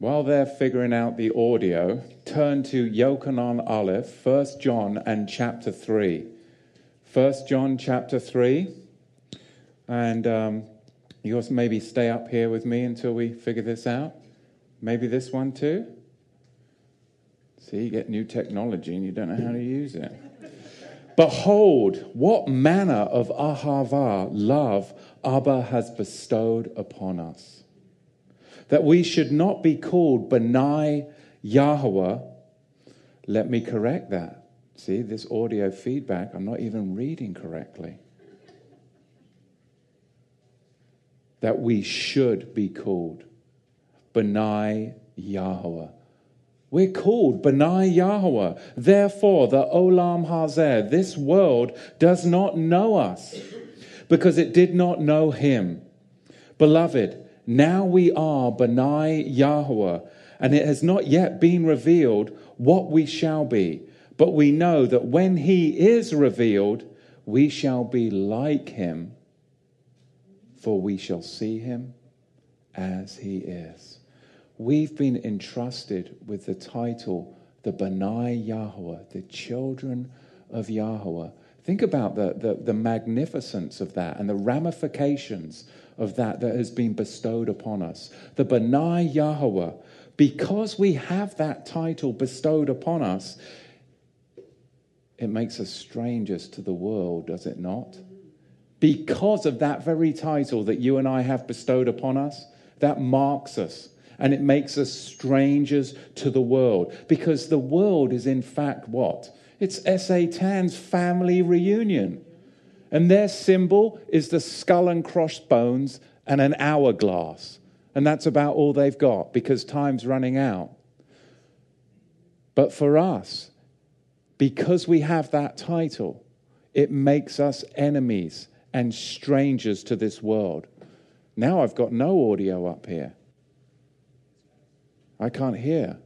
While they're figuring out the audio, turn to Yochanan Aleph, 1 John and chapter 3. 1 John chapter 3. And um, you also maybe stay up here with me until we figure this out. Maybe this one too. See, you get new technology and you don't know how to use it. Behold, what manner of ahava, love, Abba has bestowed upon us that we should not be called Benai Yahweh. Let me correct that. See, this audio feedback, I'm not even reading correctly. That we should be called Benai Yahweh. We're called Benai Yahweh. Therefore, the Olam Hazeh, this world, does not know us because it did not know him. Beloved, now we are Benai Yahweh, and it has not yet been revealed what we shall be. But we know that when he is revealed, we shall be like him, for we shall see him as he is. We've been entrusted with the title, the Benai Yahweh, the children of Yahweh. Think about the, the, the magnificence of that and the ramifications of that that has been bestowed upon us. The Benai Yahweh. Because we have that title bestowed upon us, it makes us strangers to the world, does it not? Because of that very title that you and I have bestowed upon us, that marks us and it makes us strangers to the world. Because the world is, in fact, what? It's Satan's family reunion. And their symbol is the skull and crossbones and an hourglass. And that's about all they've got because time's running out. But for us, because we have that title, it makes us enemies and strangers to this world. Now I've got no audio up here. I can't hear.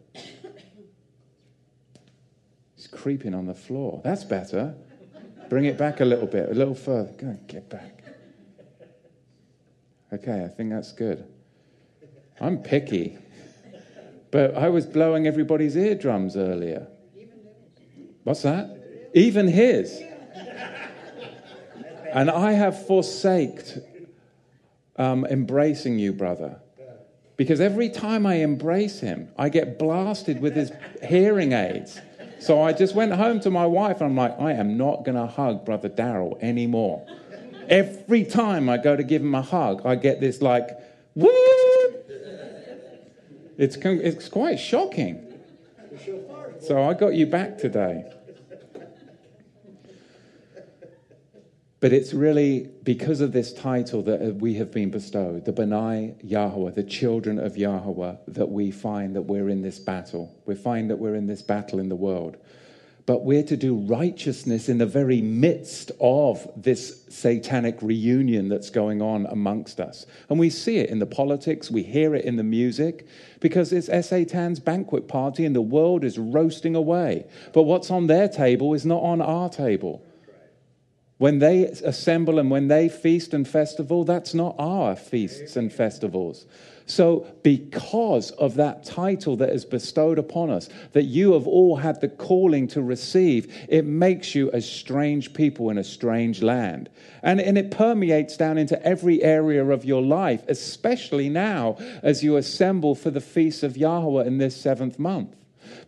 It's creeping on the floor. That's better. Bring it back a little bit, a little further. Go on, get back. Okay, I think that's good. I'm picky. But I was blowing everybody's eardrums earlier. What's that? Even his. And I have forsaked um, embracing you, brother. Because every time I embrace him, I get blasted with his hearing aids. So I just went home to my wife and I'm like, I am not going to hug Brother Daryl anymore. Every time I go to give him a hug, I get this like, woo! It's, it's quite shocking. So I got you back today. But it's really because of this title that uh, we have been bestowed, the Benai Yahweh, the children of Yahweh, that we find that we're in this battle. We find that we're in this battle in the world. But we're to do righteousness in the very midst of this satanic reunion that's going on amongst us. And we see it in the politics, we hear it in the music, because it's Satan's banquet party and the world is roasting away. But what's on their table is not on our table. When they assemble and when they feast and festival, that's not our feasts and festivals. So, because of that title that is bestowed upon us, that you have all had the calling to receive, it makes you a strange people in a strange land. And, and it permeates down into every area of your life, especially now as you assemble for the feast of Yahweh in this seventh month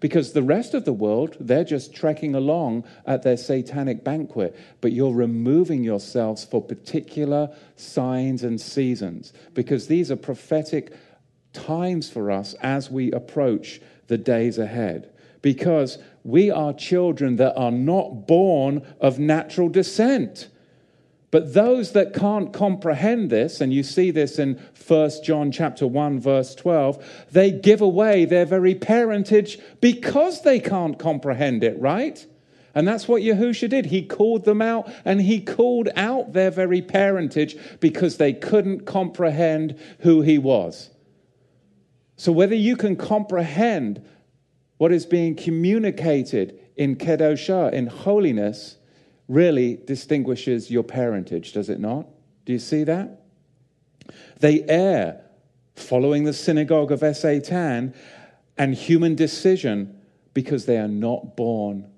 because the rest of the world, they're just trekking along at their satanic banquet, but you're removing yourselves for particular signs and seasons because these are prophetic times for us as we approach the days ahead. Because we are children that are not born of natural descent. But those that can't comprehend this, and you see this in 1 John chapter 1 verse 12, they give away their very parentage because they can't comprehend it, right? And that's what Yahusha did. He called them out and he called out their very parentage because they couldn't comprehend who he was. So whether you can comprehend what is being communicated in Kedoshah, in holiness, really distinguishes your parentage, does it not? Do you see that? They err following the synagogue of Satan and human decision because they are not born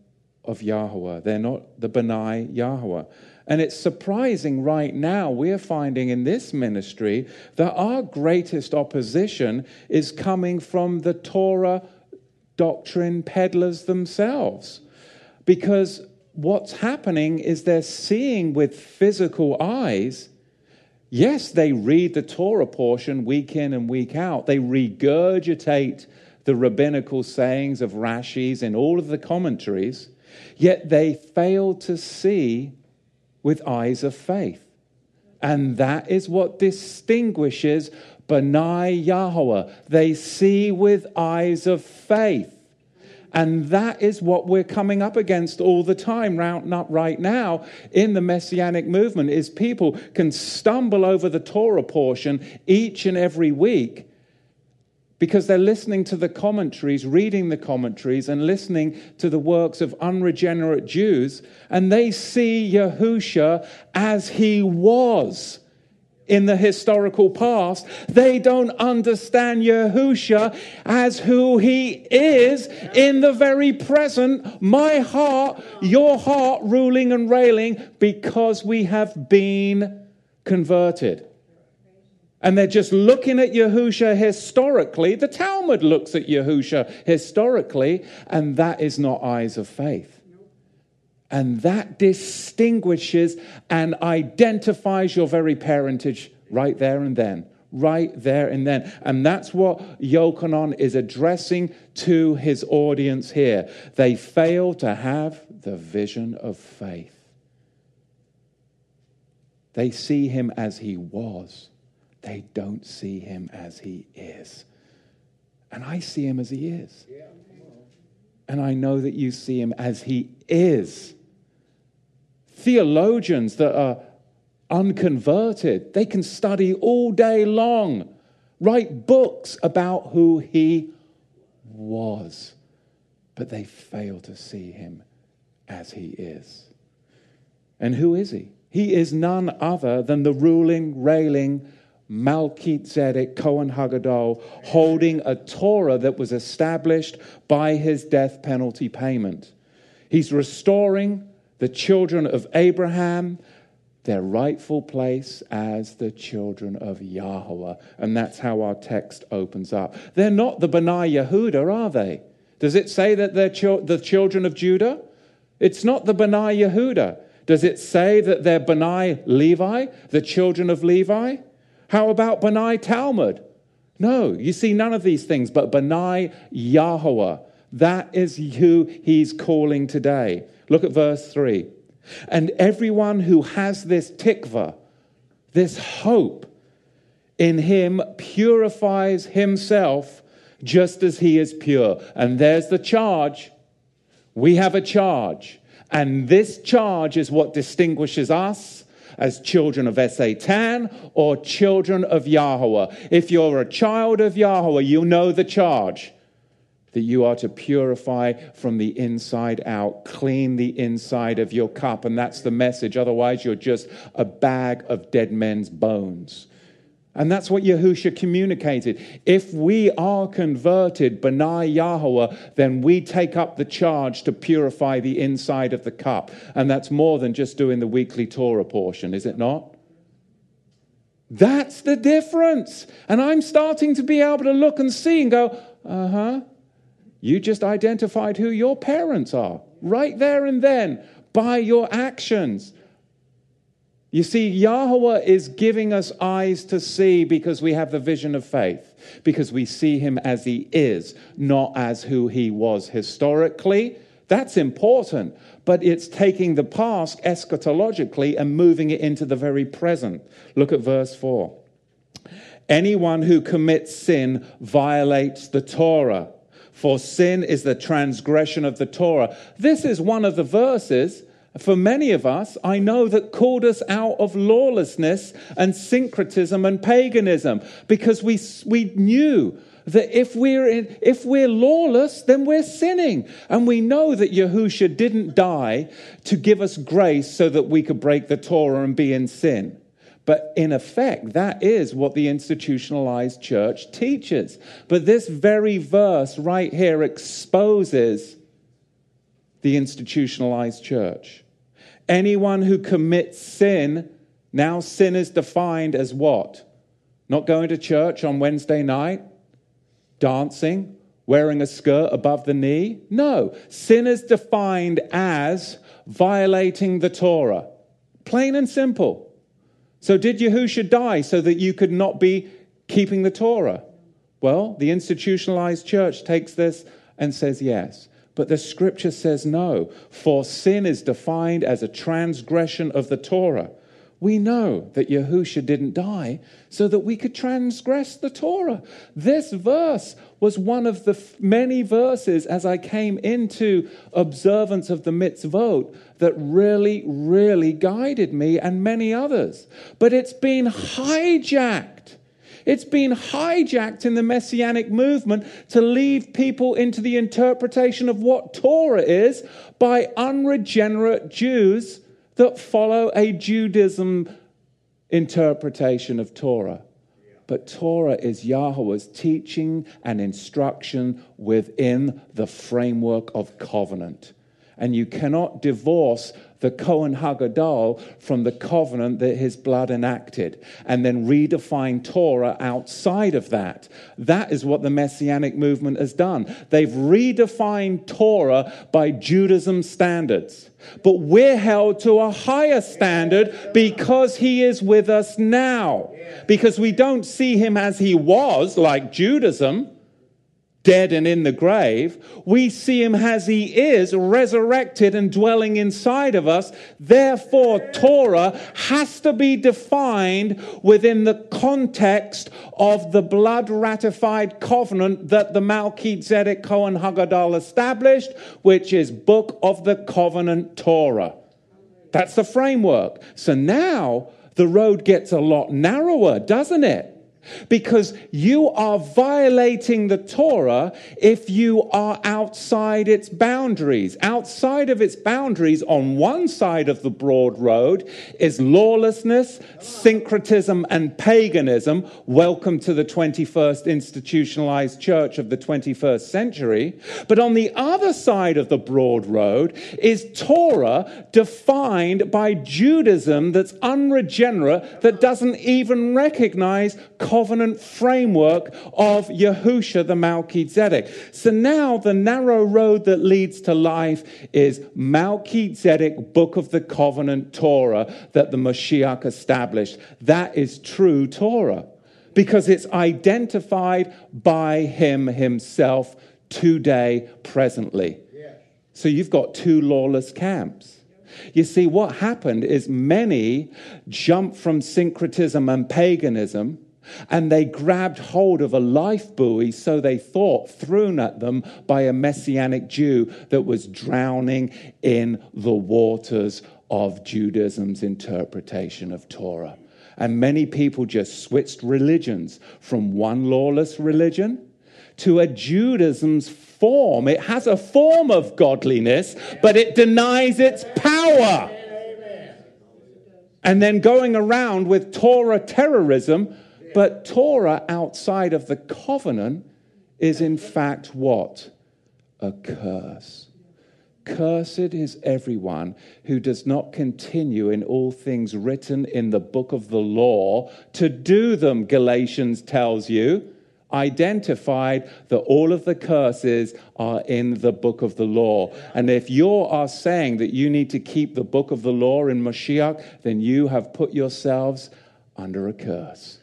of Yahweh. They're not the Benai Yahweh. And it's surprising right now, we're finding in this ministry that our greatest opposition is coming from the Torah doctrine peddlers themselves. Because what's happening is they're seeing with physical eyes. Yes, they read the Torah portion week in and week out. They regurgitate the rabbinical sayings of Rashi's in all of the commentaries, yet they fail to see with eyes of faith. And that is what distinguishes Benai Yahweh. They see with eyes of faith. And that is what we're coming up against all the time right now in the messianic movement is people can stumble over the Torah portion each and every week because they're listening to the commentaries, reading the commentaries, and listening to the works of unregenerate Jews, and they see Yahusha as he was in the historical past. They don't understand Yahusha as who he is in the very present. My heart, your heart, ruling and railing because we have been converted and they're just looking at Yahusha historically. The Talmud looks at Yahusha historically, and that is not eyes of faith. And that distinguishes and identifies your very parentage right there and then. Right there and then. And that's what Yochanan is addressing to his audience here. They fail to have the vision of faith, they see him as he was they don't see him as he is. And I see him as he is. And I know that you see him as he is. Theologians that are unconverted, they can study all day long, write books about who he was, but they fail to see him as he is. And who is he? He is none other than the ruling, railing, Melchizedek, Cohen Hagadol, holding a Torah that was established by his death penalty payment. He's restoring the children of Abraham their rightful place as the children of Yahweh. And that's how our text opens up. They're not the Benai Yehuda, are they? Does it say that they're the children of Judah? It's not the Benai Yehuda. Does it say that they're Benai Levi, the children of Levi? How about Benai Talmud? No, you see none of these things, but Benai Yahweh. That is who he's calling today. Look at verse 3. And everyone who has this tikva, this hope in him, purifies himself just as he is pure. And there's the charge. We have a charge. And this charge is what distinguishes us as children of Satan or children of Yahweh. If you're a child of Yahweh, you know the charge that you are to purify from the inside out, clean the inside of your cup. And that's the message. Otherwise, you're just a bag of dead men's bones. And that's what Yahusha communicated. If we are converted, Benai Yahweh, then we take up the charge to purify the inside of the cup. And that's more than just doing the weekly Torah portion, is it not? That's the difference. And I'm starting to be able to look and see and go, uh huh. You just identified who your parents are right there and then by your actions. You see, Yahweh is giving us eyes to see because we have the vision of faith, because we see him as he is, not as who he was historically. That's important, but it's taking the past eschatologically and moving it into the very present. Look at verse 4. Anyone who commits sin violates the Torah, for sin is the transgression of the Torah. This is one of the verses for many of us, I know that called us out of lawlessness and syncretism and paganism because we, we knew that if we're, in, if we're lawless, then we're sinning. And we know that Yahusha didn't die to give us grace so that we could break the Torah and be in sin. But in effect, that is what the institutionalized church teaches. But this very verse right here exposes the institutionalized church. Anyone who commits sin, now sin is defined as what? Not going to church on Wednesday night, dancing, wearing a skirt above the knee. No, sin is defined as violating the Torah. Plain and simple. So, did Yahusha die so that you could not be keeping the Torah? Well, the institutionalized church takes this and says yes. But the scripture says no, for sin is defined as a transgression of the Torah. We know that Yahusha didn't die so that we could transgress the Torah. This verse was one of the many verses as I came into observance of the mitzvot that really, really guided me and many others. But it's been hijacked it's been hijacked in the messianic movement to leave people into the interpretation of what Torah is by unregenerate Jews that follow a Judaism interpretation of Torah. But Torah is Yahweh's teaching and instruction within the framework of covenant. And you cannot divorce the Kohen Hagadol from the covenant that his blood enacted, and then redefine Torah outside of that. That is what the Messianic movement has done. They've redefined Torah by Judaism standards. But we're held to a higher standard because he is with us now. Because we don't see him as he was, like Judaism dead and in the grave, we see him as he is, resurrected and dwelling inside of us. Therefore, Torah has to be defined within the context of the blood ratified covenant that the Melchizedek Cohen Hagadol established, which is Book of the Covenant Torah. That's the framework. So now the road gets a lot narrower, doesn't it? Because you are violating the Torah if you are outside its boundaries. Outside of its boundaries, on one side of the broad road, is lawlessness, syncretism, and paganism. Welcome to the 21st institutionalized church of the 21st century. But on the other side of the broad road is Torah defined by Judaism that's unregenerate, that doesn't even recognize covenant framework of Yahusha the Melchizedek. So now the narrow road that leads to life is Melchizedek, Book of the Covenant Torah that the Mashiach established. That is true Torah because it's identified by him himself today, presently. So you've got two lawless camps. You see, what happened is many jumped from syncretism and paganism and they grabbed hold of a life buoy, so they thought, thrown at them by a messianic Jew that was drowning in the waters of Judaism's interpretation of Torah. And many people just switched religions from one lawless religion to a Judaism's form. It has a form of godliness, but it denies its power. And then going around with Torah terrorism but Torah outside of the covenant is in fact what? A curse. Cursed is everyone who does not continue in all things written in the book of the law to do them, Galatians tells you. Identified that all of the curses are in the book of the law. And if you are saying that you need to keep the book of the law in Mashiach, then you have put yourselves under a curse.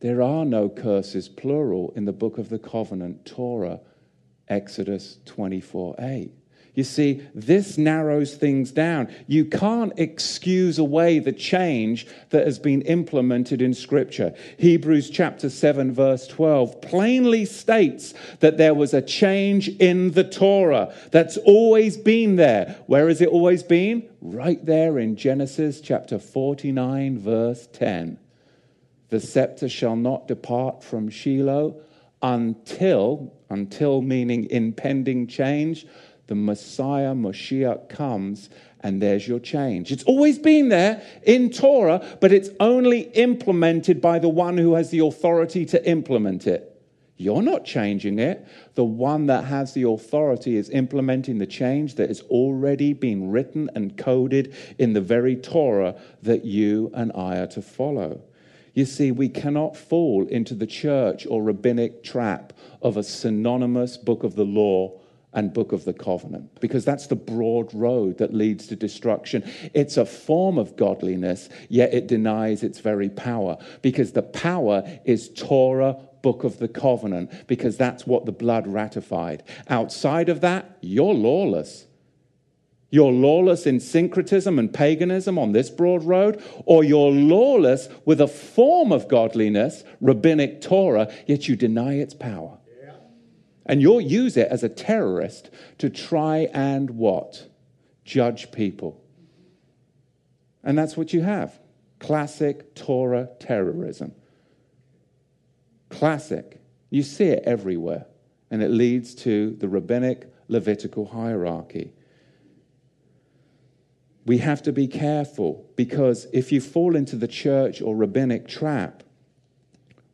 There are no curses, plural, in the book of the covenant, Torah, Exodus 24 8. You see, this narrows things down. You can't excuse away the change that has been implemented in Scripture. Hebrews chapter 7, verse 12 plainly states that there was a change in the Torah that's always been there. Where has it always been? Right there in Genesis chapter 49, verse 10. The scepter shall not depart from Shiloh until, until meaning impending change, the Messiah, Moshiach, comes, and there's your change. It's always been there in Torah, but it's only implemented by the one who has the authority to implement it. You're not changing it. The one that has the authority is implementing the change that has already been written and coded in the very Torah that you and I are to follow. You see, we cannot fall into the church or rabbinic trap of a synonymous book of the law and book of the covenant because that's the broad road that leads to destruction. It's a form of godliness, yet it denies its very power because the power is Torah book of the covenant because that's what the blood ratified. Outside of that, you're lawless. You're lawless in syncretism and paganism on this broad road, or you're lawless with a form of godliness, rabbinic Torah, yet you deny its power. Yeah. And you'll use it as a terrorist to try and what? Judge people. And that's what you have classic Torah terrorism. Classic. You see it everywhere. And it leads to the rabbinic Levitical hierarchy. We have to be careful because if you fall into the church or rabbinic trap,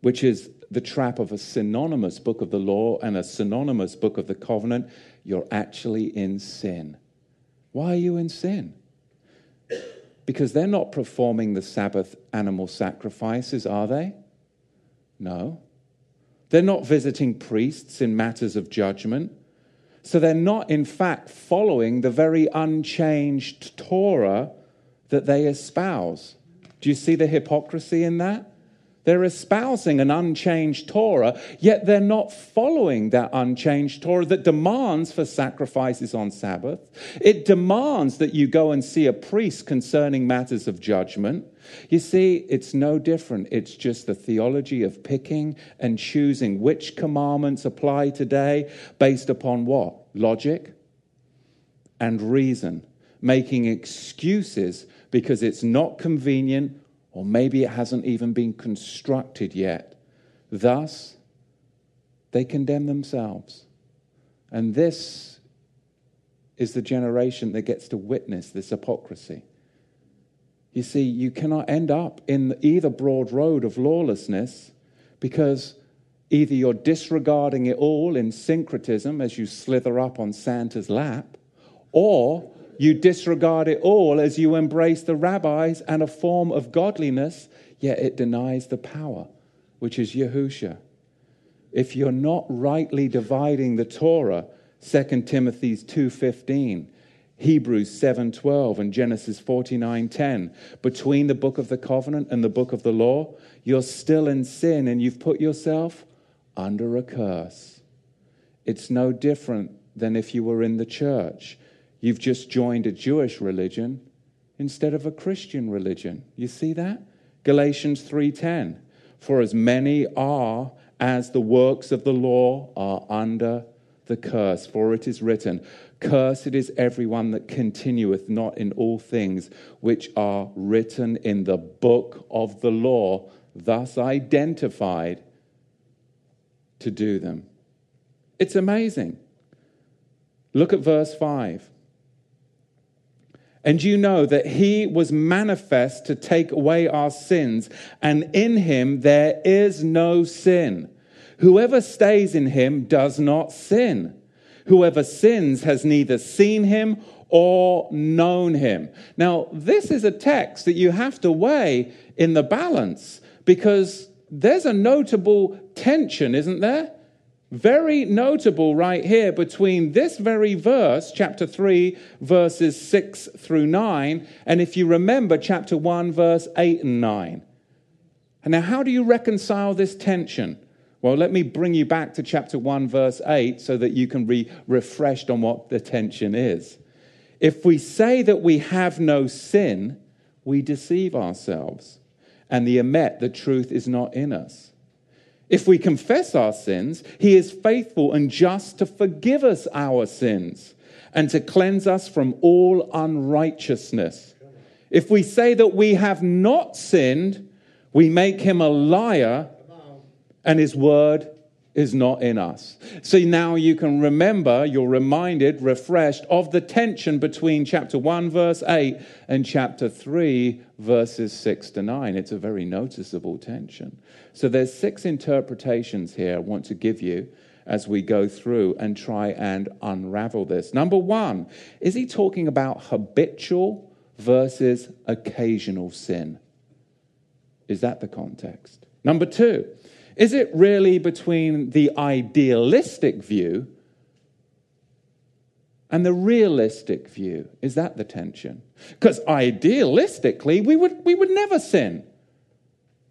which is the trap of a synonymous book of the law and a synonymous book of the covenant, you're actually in sin. Why are you in sin? Because they're not performing the Sabbath animal sacrifices, are they? No. They're not visiting priests in matters of judgment. So they're not, in fact, following the very unchanged Torah that they espouse. Do you see the hypocrisy in that? They're espousing an unchanged Torah, yet they're not following that unchanged Torah that demands for sacrifices on Sabbath. It demands that you go and see a priest concerning matters of judgment. You see, it's no different. It's just the theology of picking and choosing which commandments apply today based upon what? Logic and reason. Making excuses because it's not convenient or maybe it hasn't even been constructed yet. Thus, they condemn themselves. And this is the generation that gets to witness this hypocrisy. You see, you cannot end up in either broad road of lawlessness because either you're disregarding it all in syncretism as you slither up on Santa's lap, or you disregard it all as you embrace the rabbis and a form of godliness, yet it denies the power, which is Yahusha. If you're not rightly dividing the Torah, 2 Timothy 2:15, Hebrews 7:12 and Genesis 49:10, between the book of the covenant and the book of the law, you're still in sin and you've put yourself under a curse. It's no different than if you were in the church You've just joined a Jewish religion instead of a Christian religion. You see that? Galatians 3:10. For as many are as the works of the law are under the curse, for it is written, Cursed is everyone that continueth not in all things which are written in the book of the law, thus identified to do them. It's amazing. Look at verse 5. And you know that he was manifest to take away our sins, and in him there is no sin. Whoever stays in him does not sin. Whoever sins has neither seen him or known him. Now, this is a text that you have to weigh in the balance because there's a notable tension, isn't there? Very notable right here between this very verse, chapter 3, verses 6 through 9, and if you remember, chapter 1, verse 8 and 9. And now, how do you reconcile this tension? Well, let me bring you back to chapter 1, verse 8, so that you can be refreshed on what the tension is. If we say that we have no sin, we deceive ourselves, and the emet, the truth, is not in us. If we confess our sins, he is faithful and just to forgive us our sins and to cleanse us from all unrighteousness. If we say that we have not sinned, we make him a liar and his word is not in us. See, now you can remember, you're reminded, refreshed of the tension between chapter 1, verse 8, and chapter 3, verses 6 to 9. It's a very noticeable tension. So there's six interpretations here I want to give you as we go through and try and unravel this. Number one, is he talking about habitual versus occasional sin? Is that the context? Number two, is it really between the idealistic view and the realistic view? Is that the tension? Because idealistically, we would, we would never sin.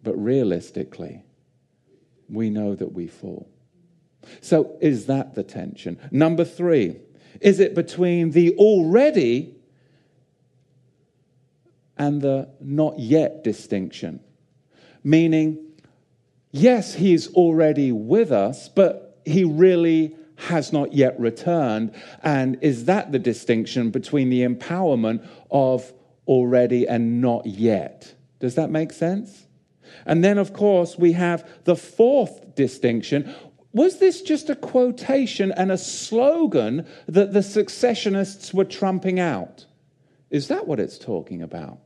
But realistically, we know that we fall. So, is that the tension? Number three, is it between the already and the not yet distinction? Meaning, yes, he's already with us, but he really has not yet returned. And is that the distinction between the empowerment of already and not yet? Does that make sense? And then, of course, we have the fourth distinction. Was this just a quotation and a slogan that the secessionists were trumping out? Is that what it's talking about?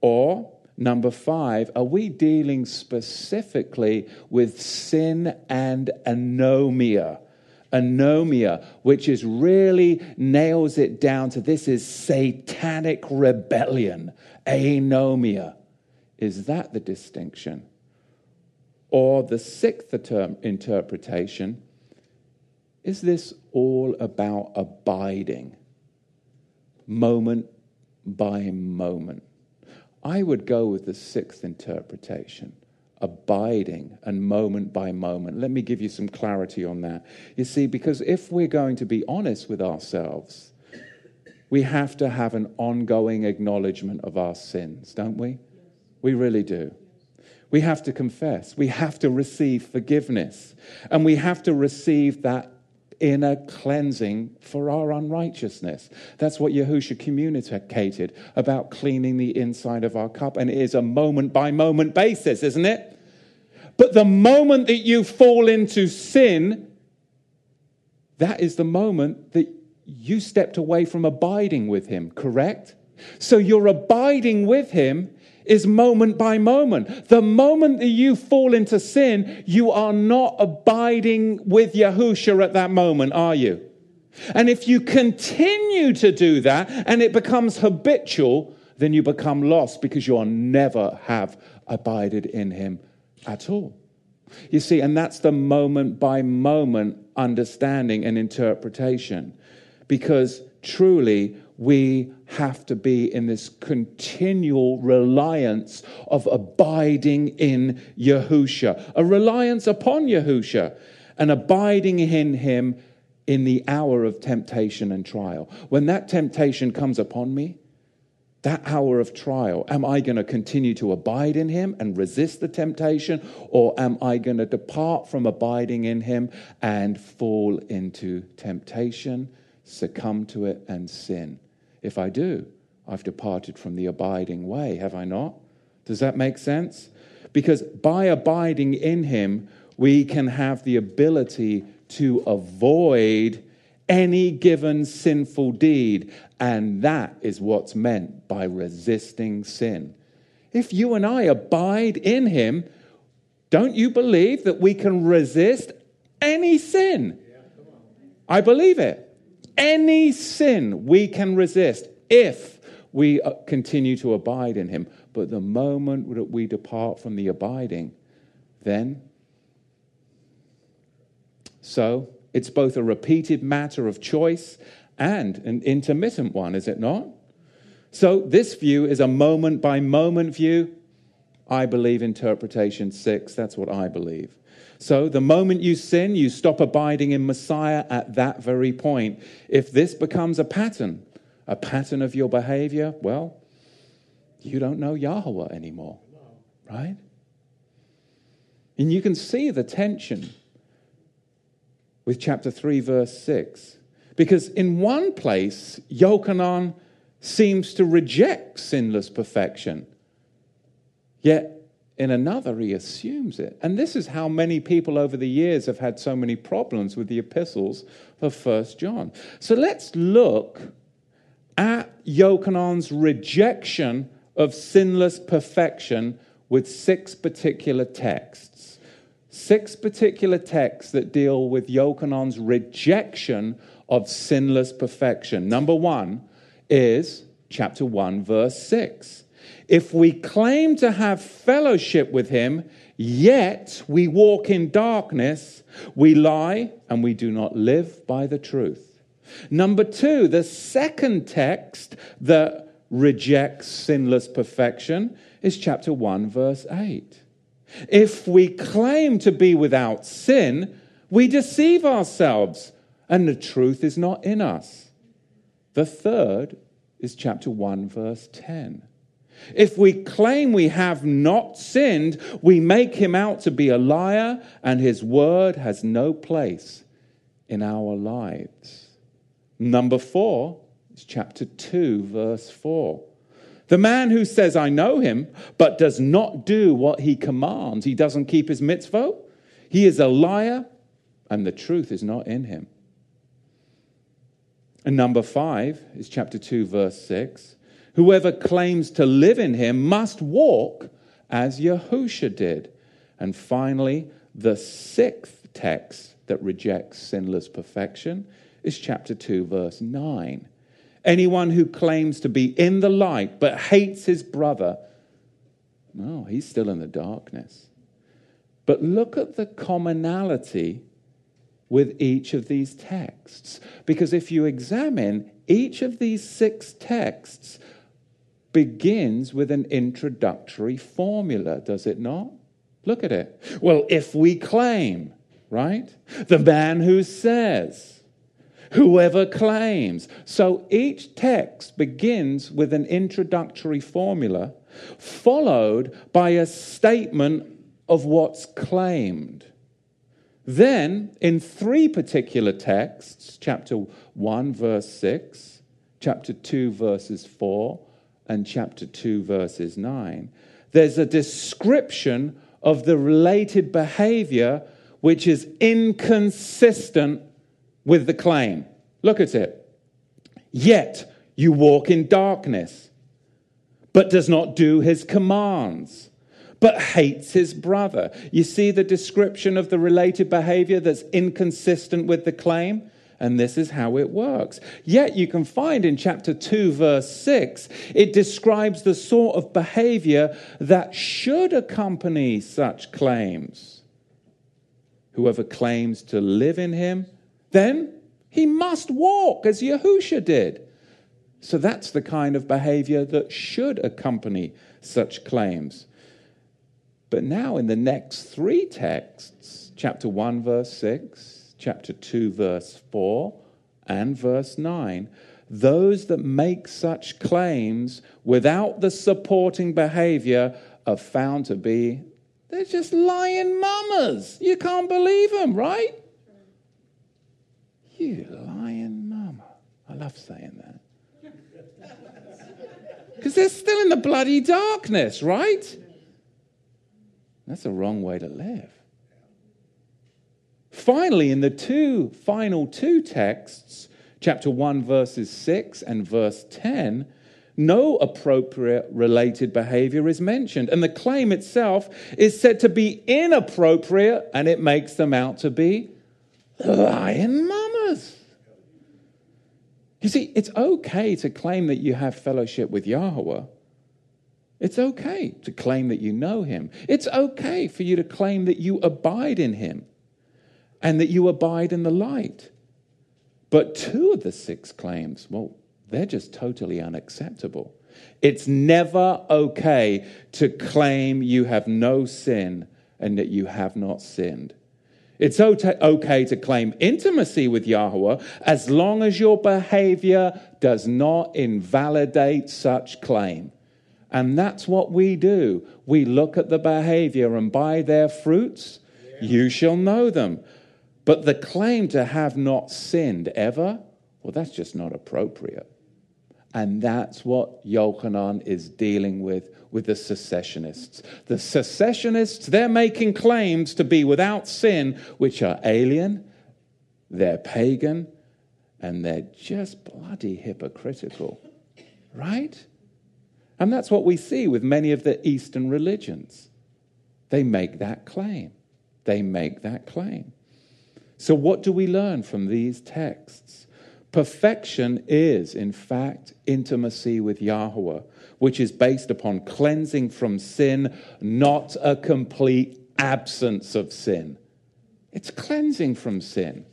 Or, number five, are we dealing specifically with sin and anomia? Anomia, which is really nails it down to this is satanic rebellion. Anomia. Is that the distinction? Or the sixth interpretation is this all about abiding, moment by moment? I would go with the sixth interpretation abiding and moment by moment. Let me give you some clarity on that. You see, because if we're going to be honest with ourselves, we have to have an ongoing acknowledgement of our sins, don't we? We really do. We have to confess. We have to receive forgiveness. And we have to receive that inner cleansing for our unrighteousness. That's what Yahusha communicated about cleaning the inside of our cup. And it is a moment by moment basis, isn't it? But the moment that you fall into sin, that is the moment that you stepped away from abiding with Him, correct? So you're abiding with Him is moment by moment. The moment that you fall into sin, you are not abiding with Yahusha at that moment, are you? And if you continue to do that and it becomes habitual, then you become lost because you'll never have abided in him at all. You see, and that's the moment by moment understanding and interpretation. Because truly, we have to be in this continual reliance of abiding in Yahusha, a reliance upon Yahusha, and abiding in Him in the hour of temptation and trial. When that temptation comes upon me, that hour of trial, am I going to continue to abide in Him and resist the temptation, or am I going to depart from abiding in Him and fall into temptation, succumb to it, and sin? If I do, I've departed from the abiding way, have I not? Does that make sense? Because by abiding in Him, we can have the ability to avoid any given sinful deed. And that is what's meant by resisting sin. If you and I abide in Him, don't you believe that we can resist any sin? I believe it. Any sin we can resist if we uh, continue to abide in him. But the moment that we depart from the abiding, then. So it's both a repeated matter of choice and an intermittent one, is it not? So this view is a moment by moment view. I believe interpretation six. That's what I believe. So, the moment you sin, you stop abiding in Messiah at that very point. If this becomes a pattern, a pattern of your behavior, well, you don't know Yahweh anymore, right? And you can see the tension with chapter 3, verse 6. Because in one place, Yochanan seems to reject sinless perfection. Yet in another, he assumes it. And this is how many people over the years have had so many problems with the epistles of First John. So let's look at Yochanan's rejection of sinless perfection with six particular texts. Six particular texts that deal with Yochanan's rejection of sinless perfection. Number one is chapter 1, verse 6. If we claim to have fellowship with him, yet we walk in darkness, we lie and we do not live by the truth. Number two, the second text that rejects sinless perfection is chapter 1, verse 8. If we claim to be without sin, we deceive ourselves and the truth is not in us. The third is chapter 1, verse 10. If we claim we have not sinned, we make him out to be a liar, and his word has no place in our lives. Number four is chapter 2, verse 4. The man who says, I know him, but does not do what he commands, he doesn't keep his mitzvah, he is a liar, and the truth is not in him. And number five is chapter 2, verse 6. Whoever claims to live in him must walk as Yahusha did. And finally, the sixth text that rejects sinless perfection is chapter 2, verse 9. Anyone who claims to be in the light but hates his brother, no, he's still in the darkness. But look at the commonality with each of these texts. Because if you examine each of these six texts, begins with an introductory formula, does it not? Look at it. Well, if we claim, right? The man who says, whoever claims. So each text begins with an introductory formula, followed by a statement of what's claimed. Then, in three particular texts, chapter 1, verse 6, chapter 2, verses 4, and chapter 2, verses 9, there's a description of the related behavior which is inconsistent with the claim. Look at it. Yet you walk in darkness, but does not do his commands but hates his brother. You see the description of the related behavior that's inconsistent with the claim? And this is how it works. Yet you can find in chapter 2, verse 6, it describes the sort of behavior that should accompany such claims. Whoever claims to live in him, then he must walk as Yahusha did. So that's the kind of behavior that should accompany such claims. But now, in the next three texts, chapter 1, verse 6, chapter 2, verse 4, and verse 9, those that make such claims without the supporting behavior are found to be, they're just lying mamas. You can't believe them, right? You lying mama. I love saying that. Because they're still in the bloody darkness, right? That's a wrong way to live. Finally, in the two final two texts, chapter 1, verses 6 and verse 10, no appropriate related behavior is mentioned. And the claim itself is said to be inappropriate, and it makes them out to be lying mamas. You see, it's okay to claim that you have fellowship with Yahweh it's okay to claim that you know him. It's okay for you to claim that you abide in him and that you abide in the light. But two of the six claims, well, they're just totally unacceptable. It's never okay to claim you have no sin and that you have not sinned. It's okay to claim intimacy with Yahweh as long as your behavior does not invalidate such claim. And that's what we do. We look at the behavior, and by their fruits you shall know them. But the claim to have not sinned ever, well, that's just not appropriate. And that's what Yochanan is dealing with with the secessionists. The secessionists, they're making claims to be without sin, which are alien, they're pagan, and they're just bloody hypocritical. Right? And that's what we see with many of the Eastern religions. They make that claim. They make that claim. So, what do we learn from these texts? Perfection is, in fact, intimacy with Yahweh, which is based upon cleansing from sin, not a complete absence of sin. It's cleansing from sin.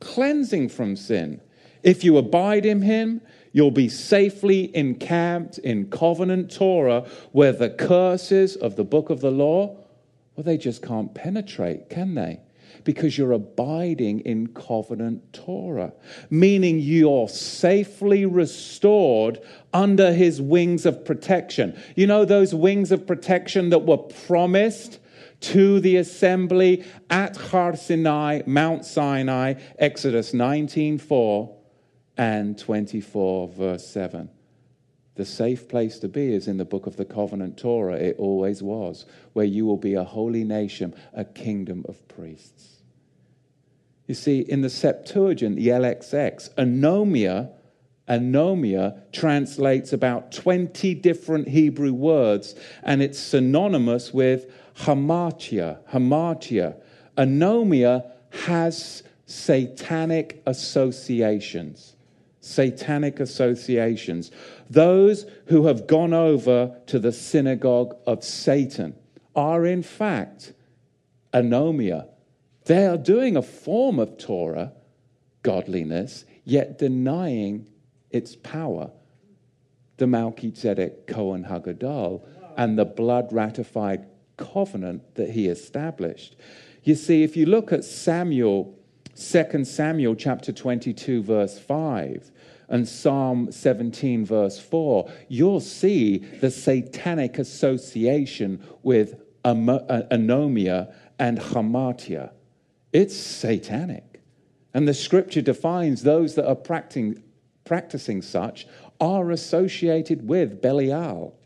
Cleansing from sin. If you abide in Him, you'll be safely encamped in covenant Torah, where the curses of the book of the law, well, they just can't penetrate, can they? Because you're abiding in covenant Torah, meaning you're safely restored under his wings of protection. You know, those wings of protection that were promised to the assembly at Har Sinai, Mount Sinai, Exodus 19:4 and 24 verse 7. The safe place to be is in the book of the covenant Torah. It always was, where you will be a holy nation, a kingdom of priests. You see, in the Septuagint, the LXX, anomia, anomia translates about 20 different Hebrew words, and it's synonymous with hamartia, hamartia. Anomia has satanic associations. Satanic associations. Those who have gone over to the synagogue of Satan are, in fact, anomia, they are doing a form of Torah, godliness, yet denying its power. The Melchizedek Cohen Hagadol and the blood ratified covenant that he established. You see, if you look at Samuel, 2 Samuel chapter 22, verse 5, and Psalm 17, verse 4, you'll see the satanic association with uh, anomia and hamartia. It's satanic. And the scripture defines those that are practicing, practicing such are associated with Belial.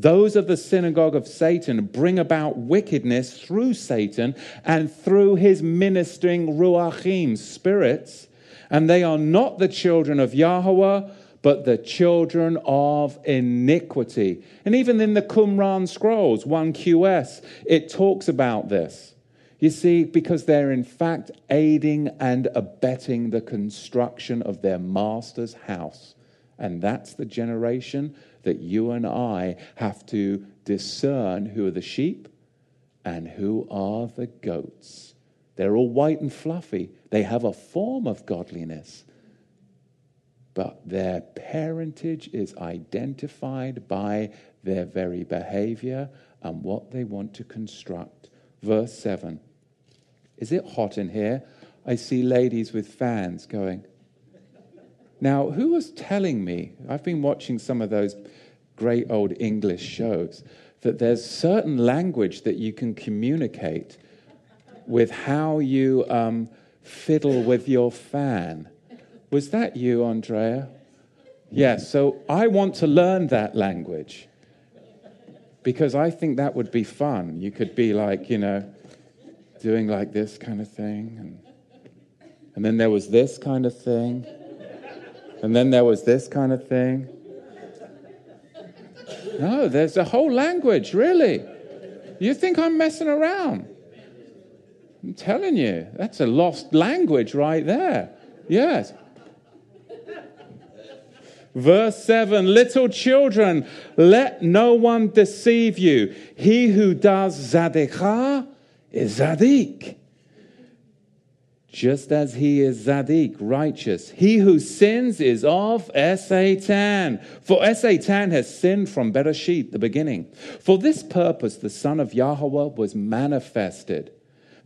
Those of the synagogue of Satan bring about wickedness through Satan and through his ministering ruachim, spirits, and they are not the children of Yahweh, but the children of iniquity. And even in the Qumran scrolls, 1QS, it talks about this. You see, because they're in fact aiding and abetting the construction of their master's house. And that's the generation that you and I have to discern who are the sheep and who are the goats. They're all white and fluffy, they have a form of godliness. But their parentage is identified by their very behavior and what they want to construct. Verse 7 is it hot in here? I see ladies with fans going. Now, who was telling me? I've been watching some of those great old English shows that there's certain language that you can communicate with how you um, fiddle with your fan. Was that you, Andrea? Yes, so I want to learn that language because I think that would be fun. You could be like, you know, doing like this kind of thing. And, and then there was this kind of thing. And then there was this kind of thing. No, there's a whole language, really. You think I'm messing around? I'm telling you, that's a lost language right there. Yes. Verse 7 Little children, let no one deceive you. He who does zadekah is Zadik. Just as he is Zadik, righteous. He who sins is of Satan. For Satan has sinned from Bereshit, the beginning. For this purpose, the Son of Yahweh was manifested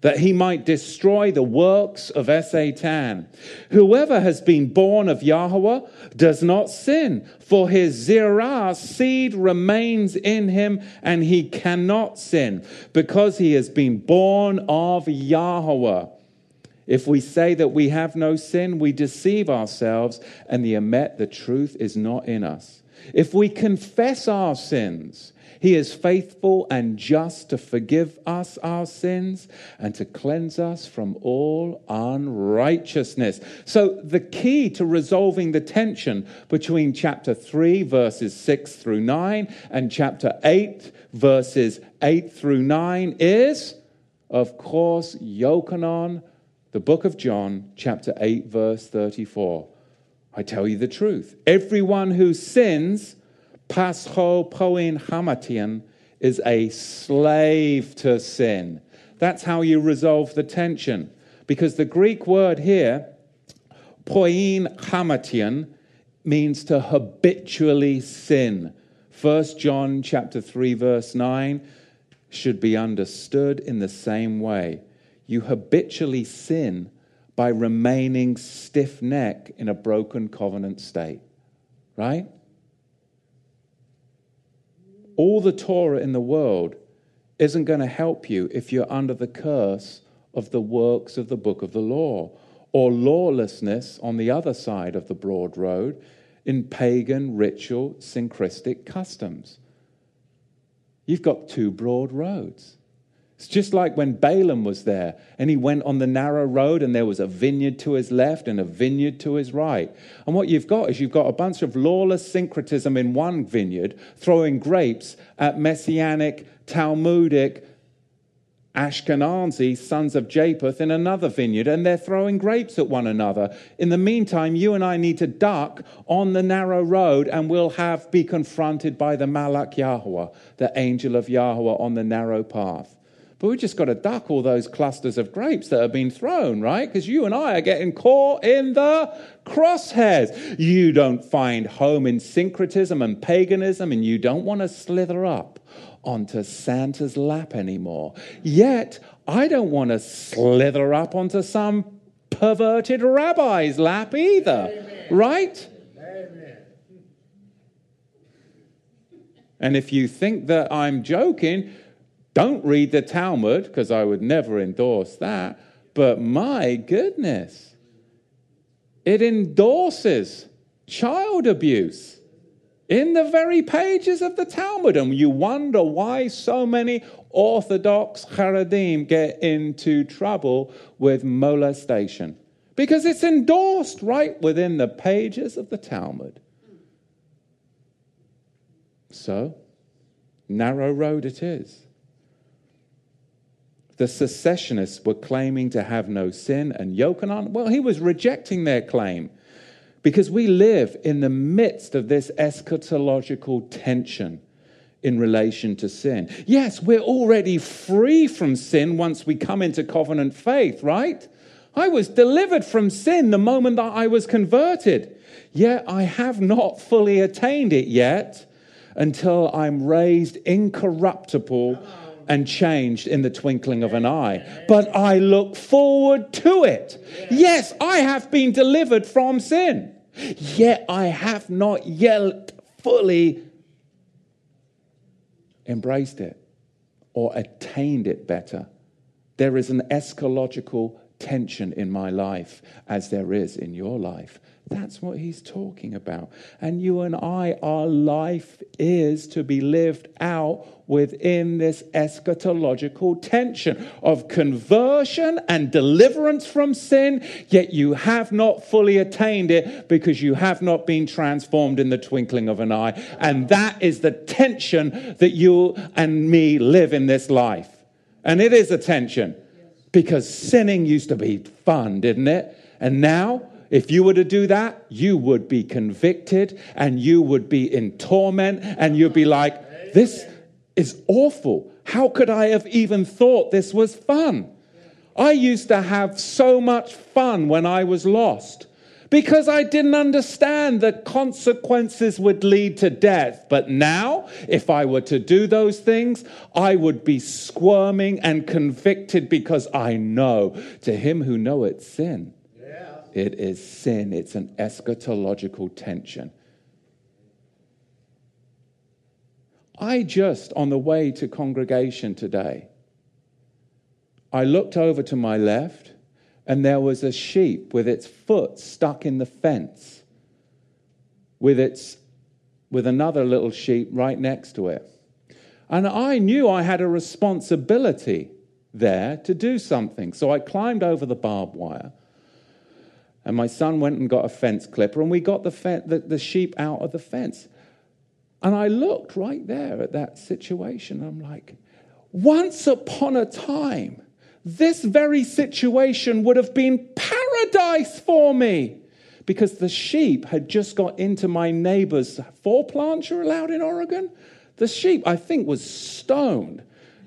that he might destroy the works of Satan. Whoever has been born of Yahweh does not sin, for his zirah seed remains in him, and he cannot sin, because he has been born of Yahweh. If we say that we have no sin, we deceive ourselves, and the emet, the truth is not in us. If we confess our sins, he is faithful and just to forgive us our sins and to cleanse us from all unrighteousness. So, the key to resolving the tension between chapter 3, verses 6 through 9, and chapter 8, verses 8 through 9 is, of course, Yochanan, the book of John, chapter 8, verse 34. I tell you the truth. Everyone who sins, pascho poin hamartian, is a slave to sin. That's how you resolve the tension. Because the Greek word here, poin hamartian, means to habitually sin. 1 John chapter 3 verse 9 should be understood in the same way. You habitually sin by remaining stiff necked in a broken covenant state. Right? All the Torah in the world isn't going to help you if you're under the curse of the works of the book of the law or lawlessness on the other side of the broad road in pagan, ritual, syncretic customs. You've got two broad roads. It's just like when Balaam was there and he went on the narrow road and there was a vineyard to his left and a vineyard to his right. And what you've got is you've got a bunch of lawless syncretism in one vineyard throwing grapes at messianic, Talmudic, Ashkenazi sons of Japheth in another vineyard, and they're throwing grapes at one another. In the meantime, you and I need to duck on the narrow road, and we'll have be confronted by the Malak Yahweh, the angel of Yahweh, on the narrow path. But we've just got to duck all those clusters of grapes that have been thrown, right? Because you and I are getting caught in the crosshairs. You don't find home in syncretism and paganism, and you don't want to slither up onto Santa's lap anymore. Yet, I don't want to slither up onto some perverted rabbi's lap either, Amen. right? Amen. And if you think that I'm joking, don't read the Talmud, because I would never endorse that. But my goodness, it endorses child abuse in the very pages of the Talmud. And you wonder why so many Orthodox Haredim get into trouble with molestation. Because it's endorsed right within the pages of the Talmud. So, narrow road it is. The secessionists were claiming to have no sin, and Yochanan, well, he was rejecting their claim because we live in the midst of this eschatological tension in relation to sin. Yes, we're already free from sin once we come into covenant faith, right? I was delivered from sin the moment that I was converted. Yet I have not fully attained it yet until I'm raised incorruptible and changed in the twinkling of an eye. But I look forward to it. Yes, I have been delivered from sin, yet I have not yet fully embraced it or attained it better. There is an eschatological tension in my life as there is in your life. That's what he's talking about. And you and I, our life is to be lived out within this eschatological tension of conversion and deliverance from sin, yet you have not fully attained it because you have not been transformed in the twinkling of an eye. And that is the tension that you and me live in this life. And it is a tension because sinning used to be fun, didn't it? And now, if you were to do that, you would be convicted and you would be in torment and you'd be like, this is awful. How could I have even thought this was fun? I used to have so much fun when I was lost because I didn't understand that consequences would lead to death. But now, if I were to do those things, I would be squirming and convicted because I know to him who knoweth sin. It is sin. It's an eschatological tension. I just, on the way to congregation today, I looked over to my left and there was a sheep with its foot stuck in the fence, with, its, with another little sheep right next to it. And I knew I had a responsibility there to do something. So I climbed over the barbed wire. And my son went and got a fence clipper, and we got the, fe- the, the sheep out of the fence. And I looked right there at that situation. I'm like, once upon a time, this very situation would have been paradise for me because the sheep had just got into my neighbor's four plants you're allowed in Oregon. The sheep, I think, was stoned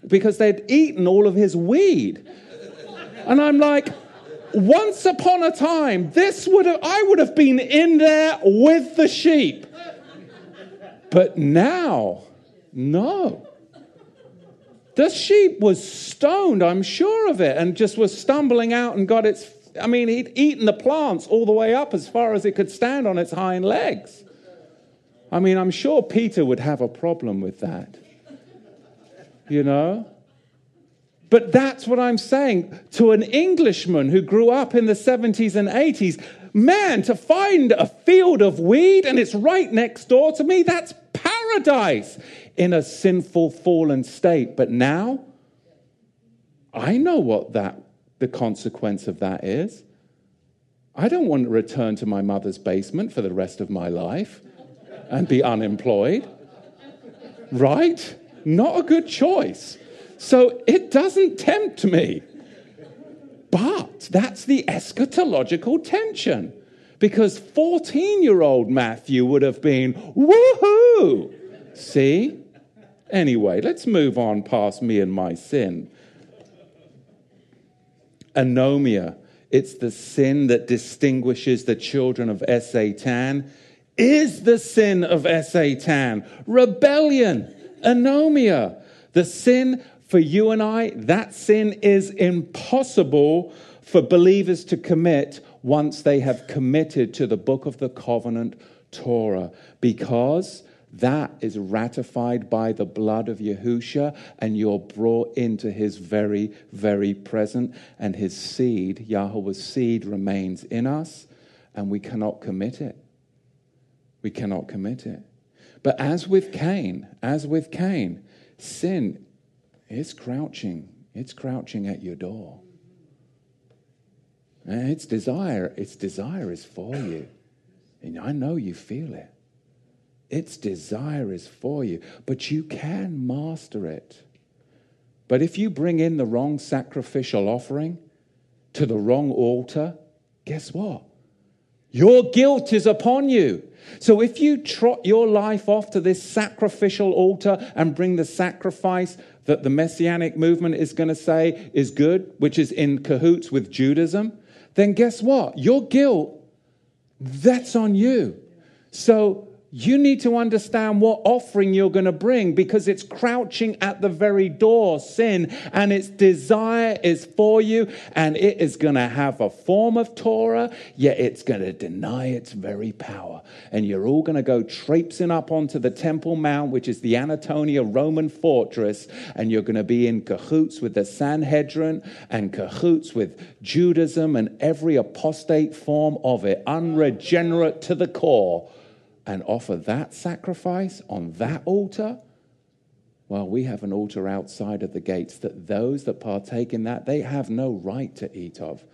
because they'd eaten all of his weed. And I'm like, once upon a time, this would have, I would have been in there with the sheep. But now, no. The sheep was stoned, I'm sure of it, and just was stumbling out and got its. I mean, he'd eaten the plants all the way up as far as it could stand on its hind legs. I mean, I'm sure Peter would have a problem with that. You know? But that's what I'm saying to an Englishman who grew up in the 70s and 80s. Man, to find a field of weed and it's right next door to me, that's paradise in a sinful, fallen state. But now, I know what that, the consequence of that is. I don't want to return to my mother's basement for the rest of my life and be unemployed. Right? Not a good choice. So it doesn't tempt me. But that's the eschatological tension. Because 14 year old Matthew would have been, woohoo! See? Anyway, let's move on past me and my sin. Anomia. It's the sin that distinguishes the children of Satan. Is the sin of Satan rebellion, anomia. The sin for you and I, that sin is impossible for believers to commit once they have committed to the book of the covenant, Torah, because that is ratified by the blood of Yahusha, and you're brought into his very, very present, and his seed, Yahweh's seed, remains in us, and we cannot commit it. We cannot commit it. But as with Cain, as with Cain, sin it's crouching. It's crouching at your door. And its desire, its desire is for you. And I know you feel it. Its desire is for you, but you can master it. But if you bring in the wrong sacrificial offering to the wrong altar, guess what? Your guilt is upon you. So if you trot your life off to this sacrificial altar and bring the sacrifice that the messianic movement is going to say is good, which is in cahoots with Judaism, then guess what? Your guilt, that's on you. So you need to understand what offering you're going to bring because it's crouching at the very door, sin, and its desire is for you, and it is going to have a form of Torah, yet it's going to deny its very power. And you're all going to go traipsing up onto the Temple Mount, which is the Antonia Roman fortress, and you're going to be in cahoots with the Sanhedrin and cahoots with Judaism and every apostate form of it, unregenerate to the core and offer that sacrifice on that altar, well, we have an altar outside of the gates that those that partake in that, they have no right to eat of.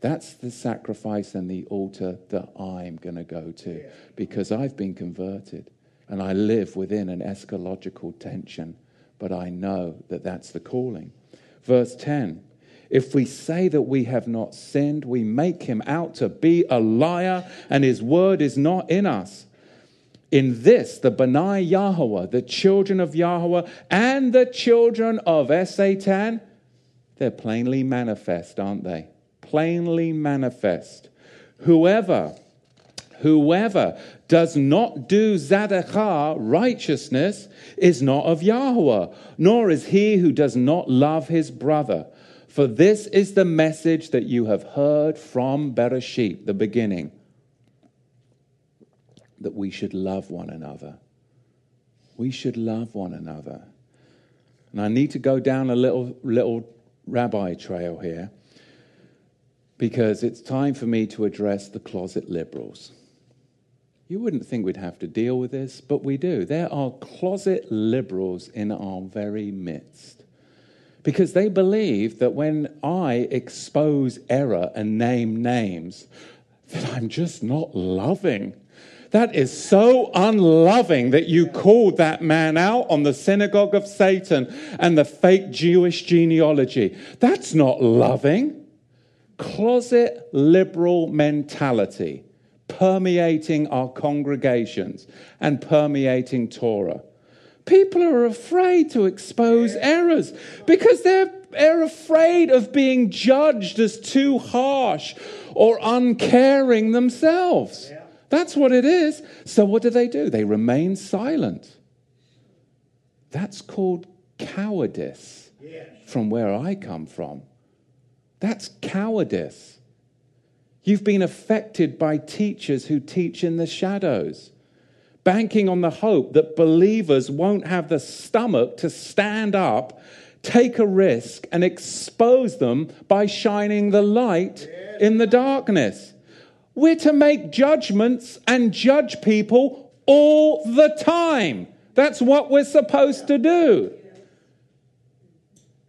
That's the sacrifice and the altar that I'm going to go to because I've been converted and I live within an eschatological tension, but I know that that's the calling. Verse 10 If we say that we have not sinned, we make him out to be a liar, and his word is not in us. In this, the Benai Yahweh, the children of Yahweh, and the children of Satan, they're plainly manifest, aren't they? Plainly manifest. Whoever, whoever does not do Zadachah, righteousness, is not of Yahweh, nor is he who does not love his brother. For this is the message that you have heard from Bereshit, the beginning that we should love one another. We should love one another. And I need to go down a little, little rabbi trail here. because it's time for me to address the closet liberals. You wouldn't think we'd have to deal with this, but we do. There are closet liberals in our very midst. Because they believe that when I expose error and name names, that I'm just not loving. That is so unloving that you called that man out on the synagogue of Satan and the fake Jewish genealogy. That's not loving. Closet liberal mentality permeating our congregations and permeating Torah. People are afraid to expose errors because they're, they're afraid of being judged as too harsh or uncaring themselves. That's what it is. So, what do they do? They remain silent. That's called cowardice from where I come from. That's cowardice. You've been affected by teachers who teach in the shadows, banking on the hope that believers won't have the stomach to stand up, take a risk, and expose them by shining the light in the darkness. We're to make judgments and judge people all the time. That's what we're supposed to do.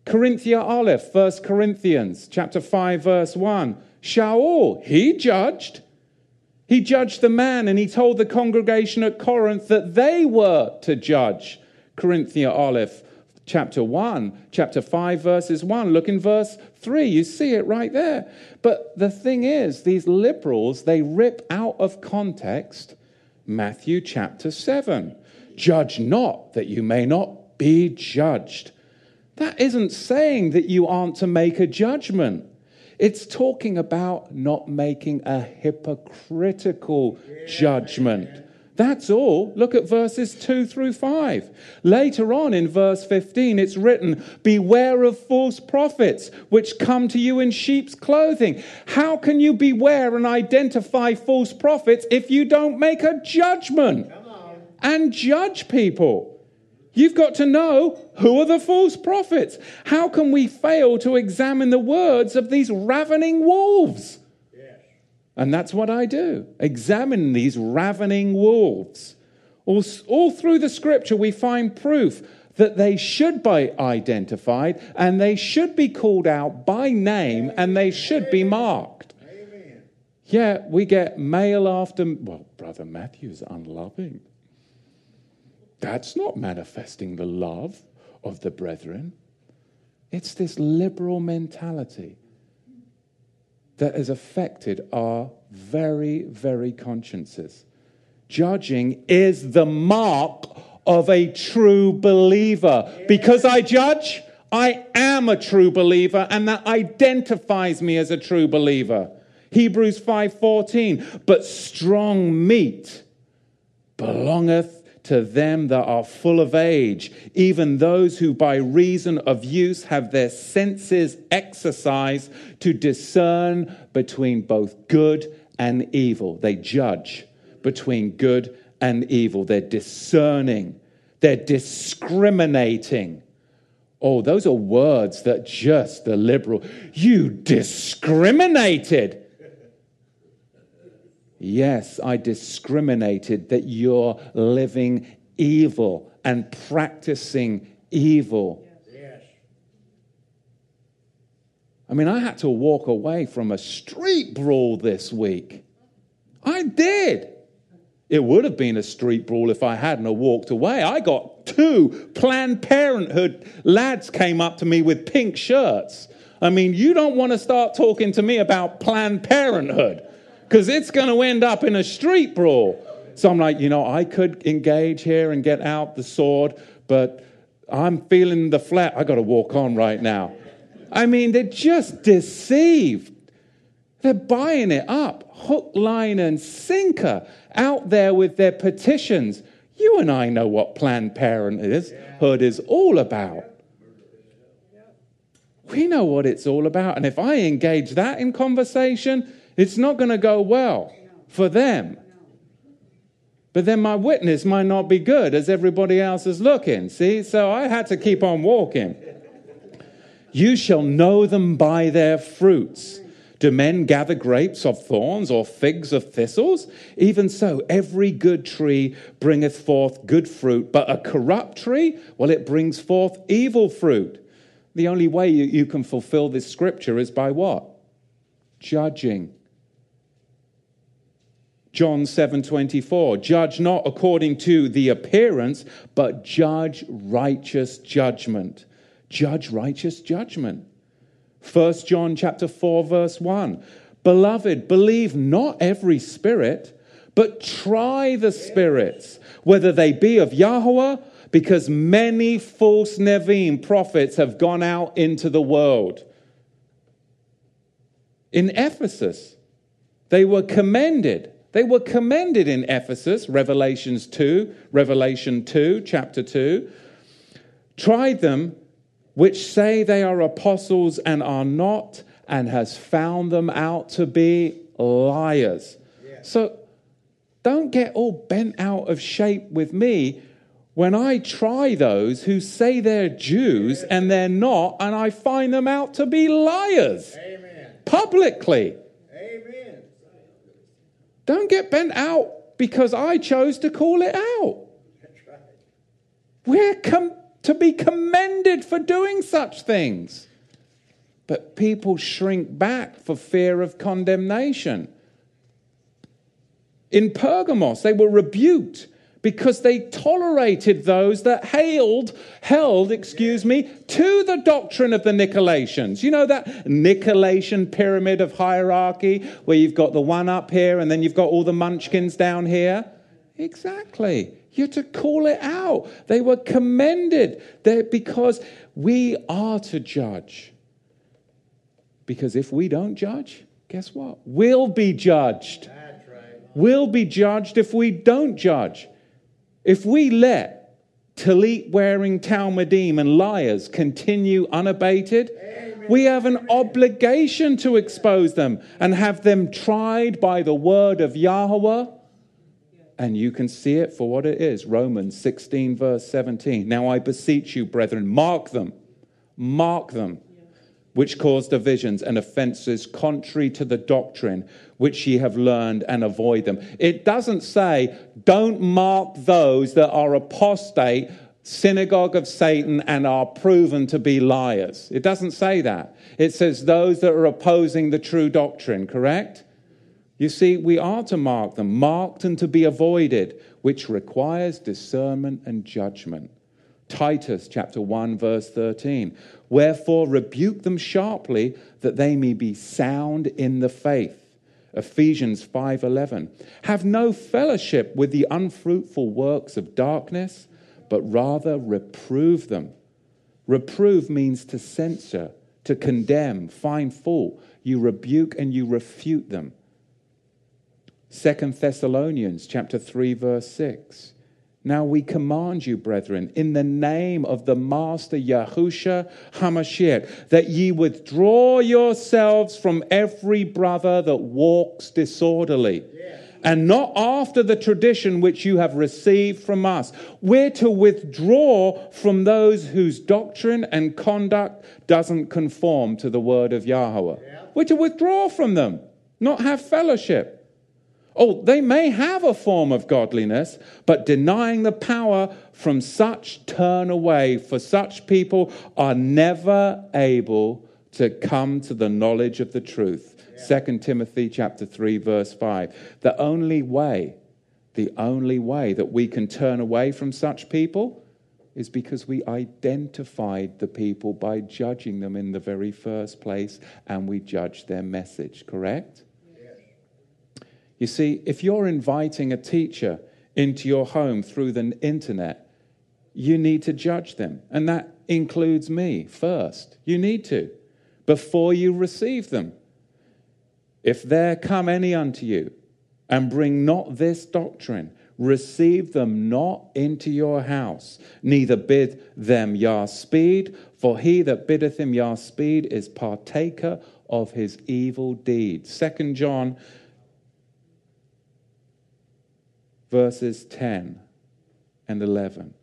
Corinthia Aleph, 1 Corinthians chapter 5, verse 1. Shaul, he judged. He judged the man and he told the congregation at Corinth that they were to judge. Corinthia Aleph, chapter 1, chapter 5, verses 1. Look in verse 3. You see it right there. But the thing is, these liberals, they rip out of context Matthew chapter 7. Judge not that you may not be judged. That isn't saying that you aren't to make a judgment. It's talking about not making a hypocritical judgment. That's all. Look at verses 2 through 5. Later on in verse 15, it's written, Beware of false prophets, which come to you in sheep's clothing. How can you beware and identify false prophets if you don't make a judgment and judge people? You've got to know who are the false prophets. How can we fail to examine the words of these ravening wolves? And that's what I do examine these ravening wolves. All, all through the scripture, we find proof that they should be identified and they should be called out by name and they should be marked. Amen. Yeah, we get mail after, well, Brother Matthew's unloving. That's not manifesting the love of the brethren. It's this liberal mentality that has affected our very, very consciences. Judging is the mark of a true believer. Because I judge, I am a true believer, and that identifies me as a true believer. Hebrews 5:14, but strong meat belongeth to them that are full of age, even those who by reason of use have their senses exercised to discern between both good and evil. They judge between good and evil. They're discerning, they're discriminating. Oh, those are words that just the liberal, you discriminated. Yes, I discriminated that you're living evil and practicing evil. Yes. I mean, I had to walk away from a street brawl this week. I did. It would have been a street brawl if I hadn't walked away. I got two Planned Parenthood lads came up to me with pink shirts. I mean, you don't want to start talking to me about Planned Parenthood because it's going to end up in a street brawl. So I'm like, you know, I could engage here and get out the sword, but I'm feeling the flat. I got to walk on right now. I mean, they're just deceived. They're buying it up, hook, line, and sinker, out there with their petitions. You and I know what Planned Parenthood is all about. We know what it's all about. And if I engage that in conversation, it's not going to go well for them. But then my witness might not be good as everybody else is looking. See? So I had to keep on walking. You shall know them by their fruits. Do men gather grapes of thorns or figs of thistles? Even so, every good tree bringeth forth good fruit, but a corrupt tree, well, it brings forth evil fruit. The only way you, you can fulfill this scripture is by what? Judging. John 7:24 Judge not according to the appearance but judge righteous judgment. Judge righteous judgment. 1 John chapter 4 verse 1 Beloved believe not every spirit but try the spirits whether they be of Yahweh because many false Nevi'im prophets have gone out into the world. In Ephesus they were commended they were commended in Ephesus, Revelations 2, Revelation 2, chapter 2. Tried them, which say they are apostles and are not, and has found them out to be liars. Yeah. So don't get all bent out of shape with me when I try those who say they're Jews and they're not, and I find them out to be liars Amen. publicly. Don't get bent out because I chose to call it out. Right. We're com- to be commended for doing such things. But people shrink back for fear of condemnation. In Pergamos, they were rebuked because they tolerated those that hailed, held, excuse me, to the doctrine of the Nicolaitans. You know that Nicolaitan pyramid of hierarchy where you've got the one up here and then you've got all the munchkins down here? Exactly. You're to call it out. They were commended They're, because we are to judge. Because if we don't judge, guess what? We'll be judged. Right. We'll be judged if we don't judge. If we let Talit wearing Talmudim and liars continue unabated, Amen. we have an obligation to expose them and have them tried by the word of Yahweh. And you can see it for what it is Romans 16, verse 17. Now I beseech you, brethren, mark them, mark them which cause divisions and offenses contrary to the doctrine which ye have learned and avoid them. It doesn't say, don't mark those that are apostate, synagogue of Satan, and are proven to be liars. It doesn't say that. It says those that are opposing the true doctrine, correct? You see, we are to mark them, marked and to be avoided, which requires discernment and judgment. Titus chapter 1 verse 13. Wherefore rebuke them sharply that they may be sound in the faith. Ephesians 5:11. Have no fellowship with the unfruitful works of darkness, but rather reprove them. Reprove means to censure, to condemn, find fault. You rebuke and you refute them. Second Thessalonians chapter 3 verse 6. Now we command you, brethren, in the name of the Master Yahusha Hamashiach, that ye withdraw yourselves from every brother that walks disorderly. Yeah. And not after the tradition which you have received from us. We're to withdraw from those whose doctrine and conduct doesn't conform to the word of Yahweh. Yeah. We're to withdraw from them, not have fellowship. Oh, they may have a form of godliness, but denying the power from such turn away, for such people are never able to come to the knowledge of the truth. Yeah. 2 Timothy chapter 3 verse 5. The only way, the only way that we can turn away from such people is because we identified the people by judging them in the very first place and we judged their message, correct? You see, if you're inviting a teacher into your home through the internet, you need to judge them. And that includes me first. You need to, before you receive them. If there come any unto you and bring not this doctrine, receive them not into your house, neither bid them Yah speed, for he that biddeth him Yah speed is partaker of his evil deeds. Second John verses 10 and 11.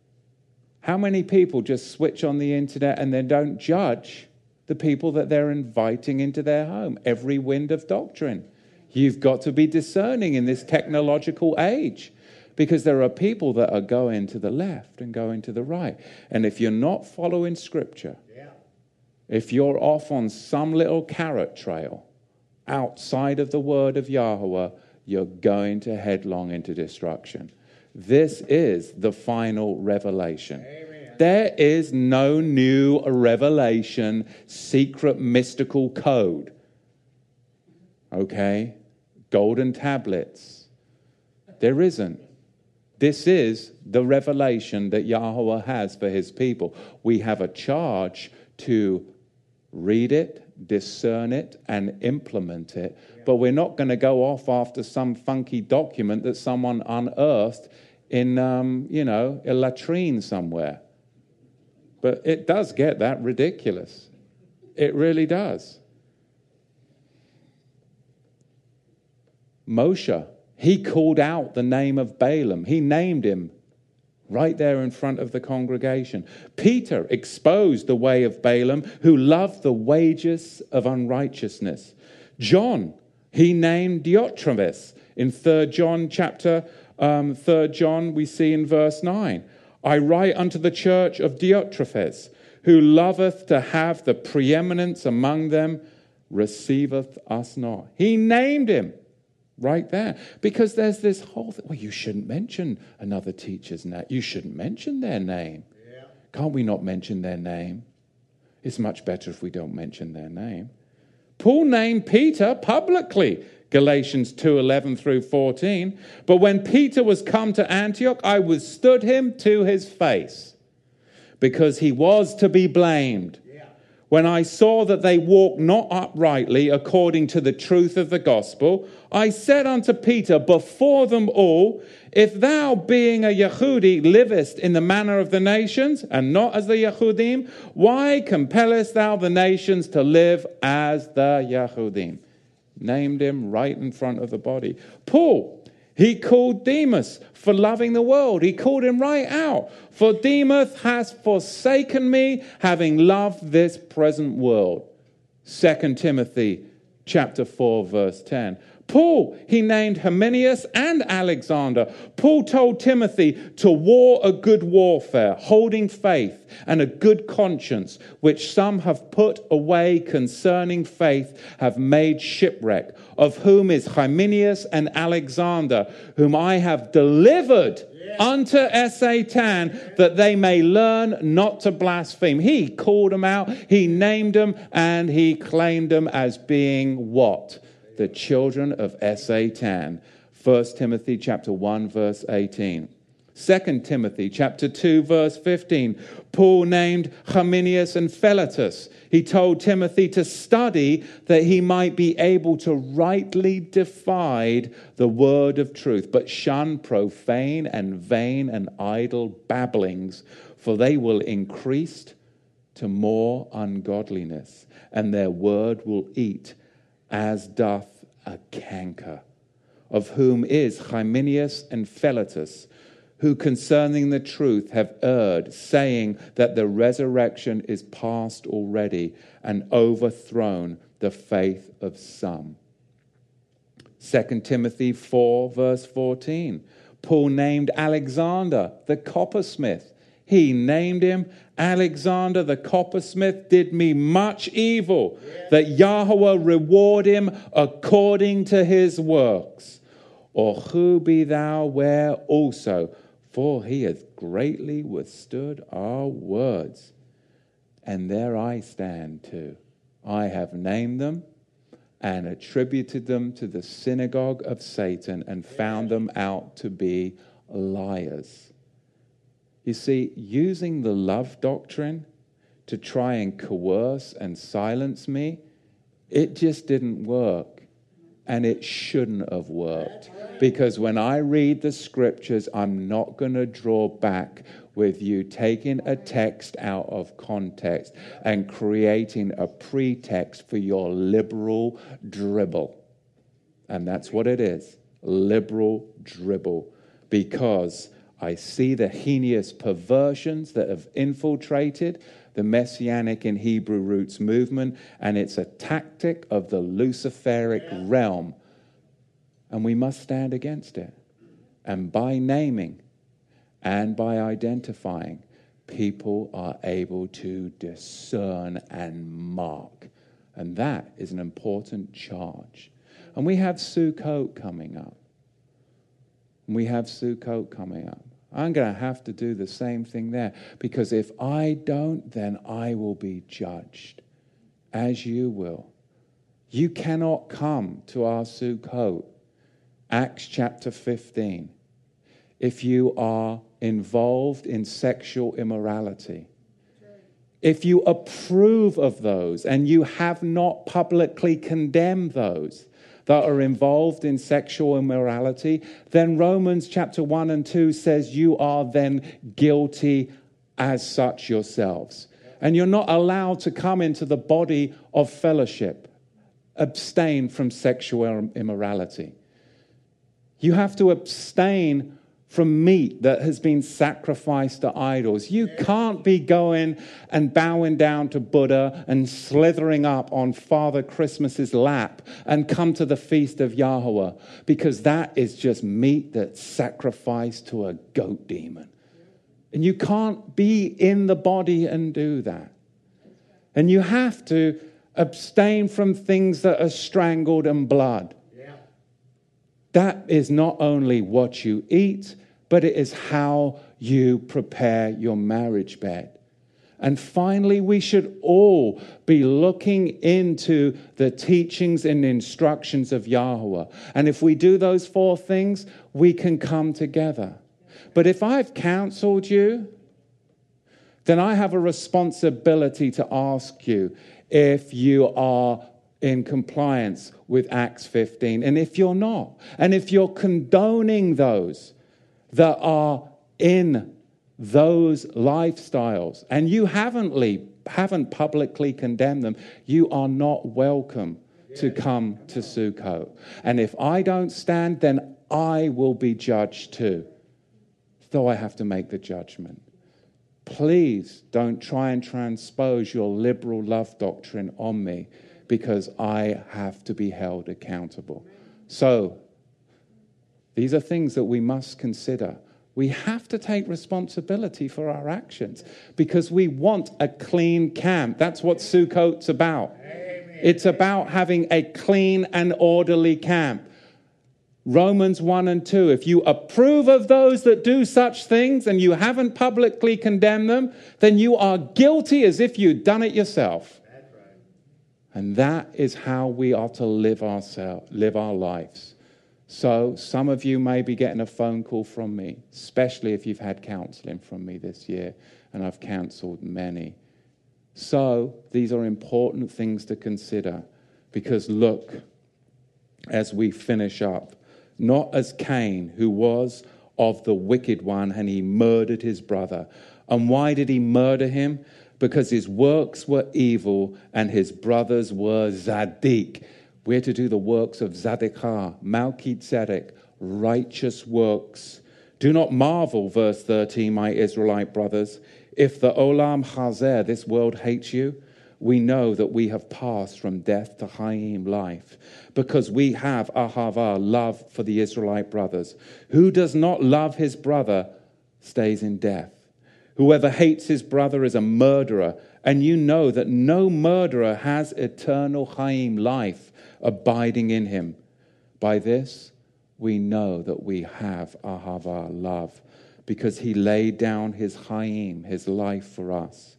How many people just switch on the internet and then don't judge the people that they're inviting into their home, every wind of doctrine. You've got to be discerning in this technological age because there are people that are going to the left and going to the right. And if you're not following scripture, yeah. if you're off on some little carrot trail outside of the word of Yahweh, you're going to headlong into destruction. This is the final revelation. Amen. There is no new revelation, secret mystical code. Okay? Golden tablets. There isn't. This is the revelation that Yahweh has for his people. We have a charge to read it, discern it, and implement it. But we're not going to go off after some funky document that someone unearthed in, um, you know, a latrine somewhere. But it does get that ridiculous. It really does. Moshe, he called out the name of Balaam. He named him right there in front of the congregation. Peter exposed the way of Balaam, who loved the wages of unrighteousness. John, he named Diotrephes in 3 John chapter um, 3 John, we see in verse 9. I write unto the church of Diotrephes, who loveth to have the preeminence among them, receiveth us not. He named him right there because there's this whole thing. Well, you shouldn't mention another teacher's name. You shouldn't mention their name. Yeah. Can't we not mention their name? It's much better if we don't mention their name. Paul named Peter publicly Galatians 2:11 through 14. But when Peter was come to Antioch, I withstood him to his face, because he was to be blamed. When I saw that they walked not uprightly according to the truth of the gospel, I said unto Peter before them all, If thou, being a Yehudi, livest in the manner of the nations, and not as the Yehudim, why compellest thou the nations to live as the Yehudim? named him right in front of the body. Paul, he called Demas for loving the world. He called him right out. For Demas has forsaken me, having loved this present world. 2 Timothy chapter 4, verse 10. Paul, he named Hymenaeus and Alexander. Paul told Timothy to war a good warfare, holding faith and a good conscience, which some have put away concerning faith, have made shipwreck, of whom is Hymenaeus and Alexander, whom I have delivered unto Satan that they may learn not to blaspheme. He called them out, he named them, and he claimed them as being what? The children of Satan. 1 Timothy chapter 1 verse 18. 2 Timothy chapter 2 verse 15. Paul named Hymenaeus and Philetus. He told Timothy to study that he might be able to rightly divide the word of truth, but shun profane and vain and idle babblings, for they will increase to more ungodliness, and their word will eat as doth a canker, of whom is Hymenaeus and Philetus, who concerning the truth have erred, saying that the resurrection is past already and overthrown the faith of some. 2 Timothy 4, verse 14. Paul named Alexander the coppersmith. He named him Alexander the coppersmith did me much evil, that Yahweh reward him according to his works. Or who be thou where also? For he hath greatly withstood our words. And there I stand too. I have named them and attributed them to the synagogue of Satan and found them out to be liars. You see, using the love doctrine to try and coerce and silence me, it just didn't work. And it shouldn't have worked. Because when I read the scriptures, I'm not going to draw back with you taking a text out of context and creating a pretext for your liberal dribble. And that's what it is liberal dribble. Because I see the heinous perversions that have infiltrated the Messianic in Hebrew roots movement, and it's a tactic of the Luciferic yeah. realm. And we must stand against it. And by naming and by identifying, people are able to discern and mark. And that is an important charge. And we have Sukkot coming up. We have Sukkot coming up. I'm going to have to do the same thing there because if I don't, then I will be judged, as you will. You cannot come to our Sukkot, Acts chapter 15, if you are involved in sexual immorality. If you approve of those and you have not publicly condemned those, that are involved in sexual immorality, then Romans chapter 1 and 2 says you are then guilty as such yourselves. And you're not allowed to come into the body of fellowship. Abstain from sexual immorality. You have to abstain from meat that has been sacrificed to idols. You can't be going and bowing down to Buddha and slithering up on Father Christmas's lap and come to the feast of Yahweh because that is just meat that's sacrificed to a goat demon. And you can't be in the body and do that. And you have to abstain from things that are strangled and blood. That is not only what you eat, but it is how you prepare your marriage bed. And finally, we should all be looking into the teachings and instructions of Yahweh. And if we do those four things, we can come together. But if I've counseled you, then I have a responsibility to ask you if you are in compliance with Acts 15 and if you're not. And if you're condoning those, that are in those lifestyles and you haven't, haven't publicly condemned them, you are not welcome to come to Sukkot. And if I don't stand, then I will be judged too, though I have to make the judgment. Please don't try and transpose your liberal love doctrine on me because I have to be held accountable. So, these are things that we must consider. We have to take responsibility for our actions because we want a clean camp. That's what Sukkot's about. Amen. It's about having a clean and orderly camp. Romans 1 and 2. If you approve of those that do such things and you haven't publicly condemned them, then you are guilty as if you'd done it yourself. And that is how we are to live, live our lives. So, some of you may be getting a phone call from me, especially if you've had counseling from me this year, and I've counseled many. So, these are important things to consider because look, as we finish up, not as Cain, who was of the wicked one and he murdered his brother. And why did he murder him? Because his works were evil and his brothers were Zadik we're to do the works of Zadokah, Melchizedek, righteous works. Do not marvel, verse 13, my Israelite brothers, if the Olam Hazeh, this world, hates you. We know that we have passed from death to Hayim, life, because we have Ahava, love for the Israelite brothers. Who does not love his brother stays in death. Whoever hates his brother is a murderer, and you know that no murderer has eternal Hayim, life abiding in him. By this, we know that we have ahava, love, because he laid down his hayim, his life for us.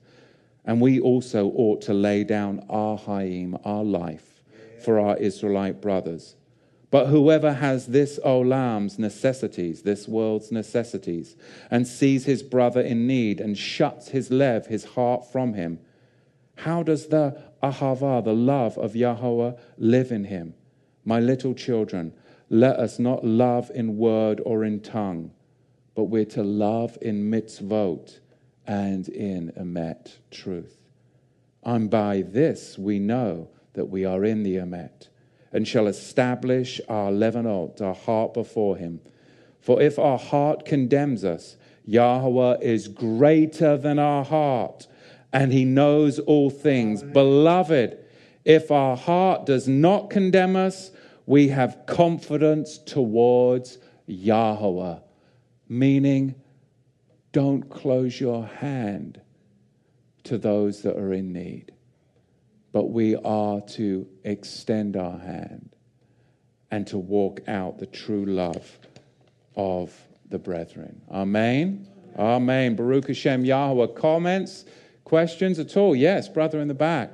And we also ought to lay down our hayim, our life, for our Israelite brothers. But whoever has this olam's necessities, this world's necessities, and sees his brother in need and shuts his lev, his heart from him, how does the ahava, the love of Yahweh, live in him? My little children, let us not love in word or in tongue, but we're to love in mitzvot and in emet, truth. And by this we know that we are in the emet, and shall establish our levanot, our heart before him. For if our heart condemns us, Yahweh is greater than our heart and he knows all things. Beloved, if our heart does not condemn us, we have confidence towards Yahweh, meaning don't close your hand to those that are in need, but we are to extend our hand and to walk out the true love of the brethren. Amen. Amen. Baruch Hashem Yahweh. Comments, questions at all? Yes, brother in the back.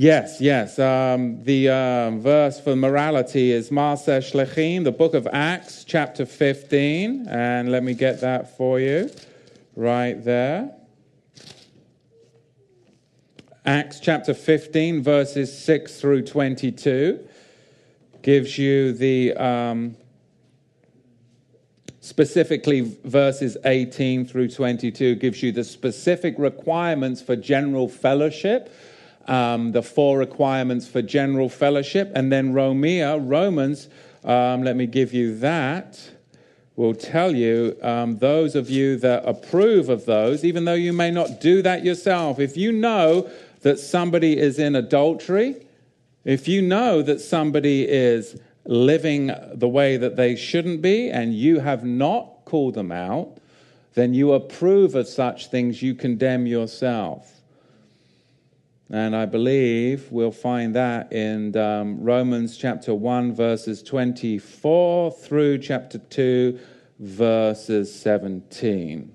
Yes, yes. Um, the um, verse for morality is Maaseh Shlechim, the book of Acts, chapter 15. And let me get that for you right there. Acts chapter 15, verses 6 through 22, gives you the um, specifically verses 18 through 22 gives you the specific requirements for general fellowship um, the four requirements for general fellowship. And then Romia, Romans, um, let me give you that, will tell you, um, those of you that approve of those, even though you may not do that yourself, if you know that somebody is in adultery, if you know that somebody is living the way that they shouldn't be and you have not called them out, then you approve of such things, you condemn yourself. And I believe we'll find that in um, Romans chapter 1, verses 24 through chapter 2, verses 17.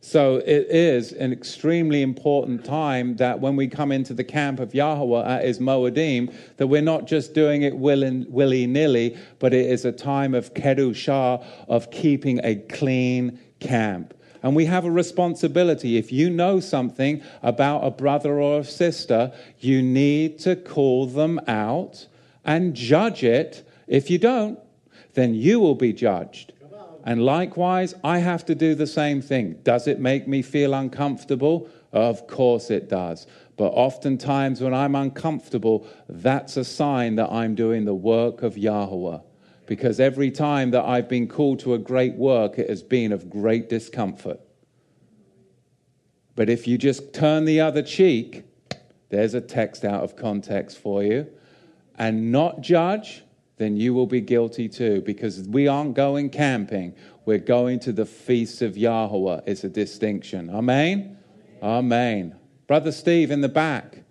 So it is an extremely important time that when we come into the camp of Yahweh at Is Moadim, that we're not just doing it willy nilly, but it is a time of Kedushah, of keeping a clean camp. And we have a responsibility. If you know something about a brother or a sister, you need to call them out and judge it. If you don't, then you will be judged. And likewise, I have to do the same thing. Does it make me feel uncomfortable? Of course it does. But oftentimes, when I'm uncomfortable, that's a sign that I'm doing the work of Yahweh because every time that I've been called to a great work, it has been of great discomfort. But if you just turn the other cheek, there's a text out of context for you, and not judge, then you will be guilty too, because we aren't going camping. We're going to the feast of Yahweh. It's a distinction. Amen? Amen. Brother Steve in the back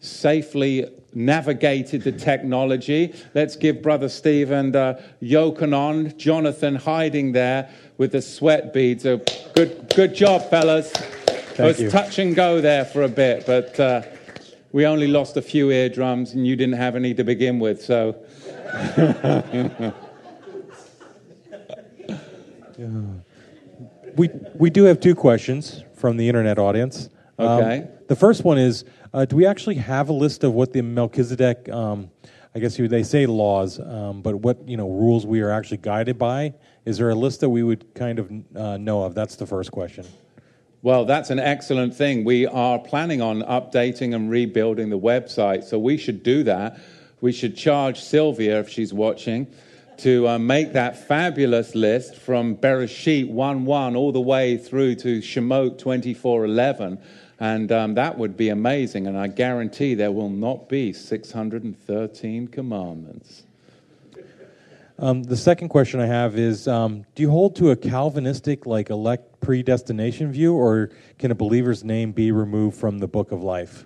safely navigated the technology. Let's give Brother Steve and uh, Yochanan, Jonathan hiding there with the sweat beads. A good, good job, fellas. Thank it was you. touch and go there for a bit, but uh, we only lost a few eardrums and you didn't have any to begin with, so. we, we do have two questions from the internet audience. Okay. Um, the first one is uh, Do we actually have a list of what the Melchizedek, um, I guess they say laws, um, but what you know rules we are actually guided by? Is there a list that we would kind of uh, know of? That's the first question. Well, that's an excellent thing. We are planning on updating and rebuilding the website, so we should do that. We should charge Sylvia, if she's watching, to uh, make that fabulous list from Bereshit 1 1 all the way through to Shemot 24 11 and um, that would be amazing. And I guarantee there will not be 613 commandments. Um, the second question I have is um, Do you hold to a Calvinistic, like elect predestination view, or can a believer's name be removed from the book of life?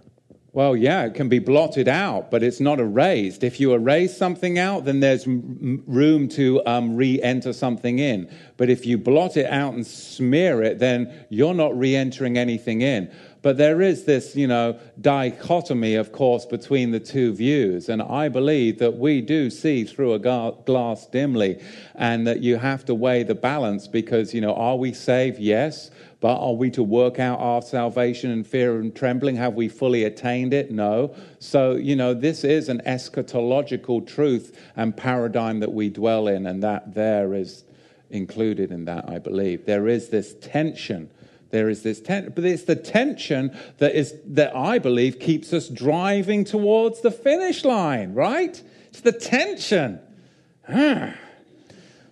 Well, yeah, it can be blotted out, but it's not erased. If you erase something out, then there's m- room to um, re enter something in. But if you blot it out and smear it, then you're not re entering anything in. But there is this, you know, dichotomy, of course, between the two views. And I believe that we do see through a glass dimly and that you have to weigh the balance because, you know, are we saved? Yes. But are we to work out our salvation in fear and trembling? Have we fully attained it? No. So, you know, this is an eschatological truth and paradigm that we dwell in, and that there is included in that, I believe. There is this tension there is this tension, but it's the tension that is that I believe keeps us driving towards the finish line, right? It's the tension.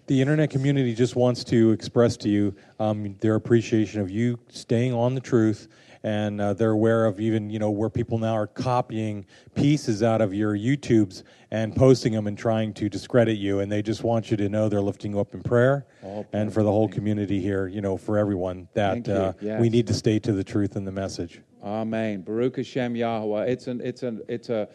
The internet community just wants to express to you um, their appreciation of you staying on the truth and uh, they're aware of even you know where people now are copying pieces out of your YouTubes and posting them and trying to discredit you, and they just want you to know they're lifting you up in prayer, Oh, and for the whole community here, you know, for everyone that uh, Yes. we need to stay to the truth and the message. Amen. Baruch Hashem Yahweh. It's an it's an it's a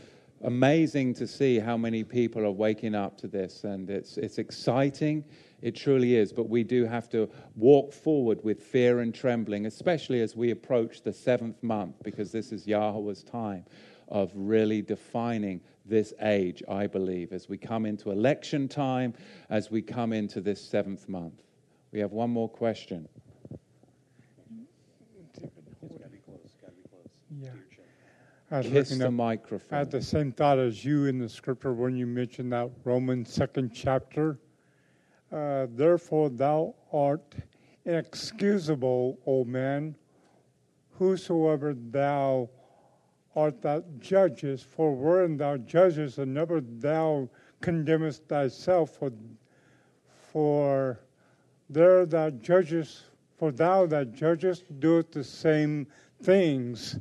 amazing to see how many people are waking up to this, and it's it's exciting. It truly is. But we do have to walk forward with fear and trembling, especially as we approach the seventh month, because this is Yahweh's time of really defining this age. I believe as we come into election time, as we come into this seventh month. We have one more question. Yeah. I was Kiss the up- I had the same thought as you in the scripture when you mentioned that Romans second chapter. Uh, Therefore, thou art inexcusable, O man, whosoever thou art that judgest, for wherein thou judgest, and never thou condemnest thyself, for, for there thou judgest, for thou that judgest doeth the same things.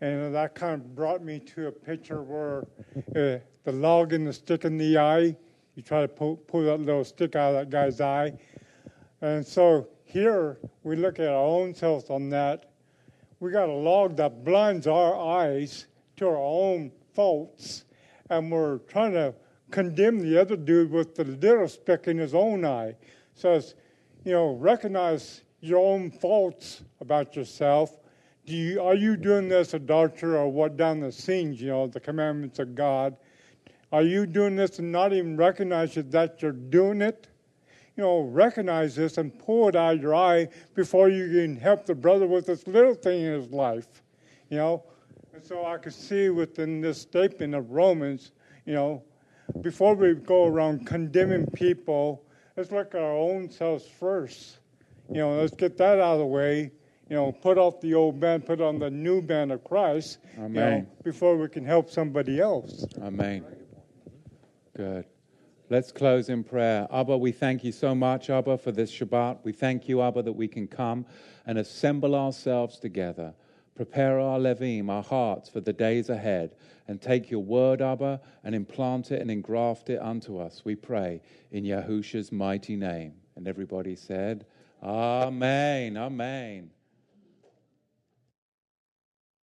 And that kind of brought me to a picture where uh, the log and the stick in the eye, you try to pull, pull that little stick out of that guy's eye. And so here we look at our own selves on that. We got a log that blinds our eyes to our own faults, and we're trying to condemn the other dude with the little speck in his own eye. Says, you know, recognize your own faults about yourself. Do you, are you doing this adultery or what down the scenes, you know, the commandments of God? Are you doing this and not even recognize that you're doing it? You know, recognize this and pull it out of your eye before you can help the brother with this little thing in his life. You know, and so I could see within this statement of Romans, you know, before we go around condemning people, let's look at our own selves first. You know, let's get that out of the way. You know, put off the old man, put on the new man of Christ. You know, Amen. before we can help somebody else. Amen. Good. Let's close in prayer. Abba, we thank you so much, Abba, for this Shabbat. We thank you, Abba, that we can come and assemble ourselves together, prepare our levim, our hearts for the days ahead, and take your word, Abba, and implant it and engraft it unto us. We pray in Yahusha's mighty name. And everybody said, Amen. Amen.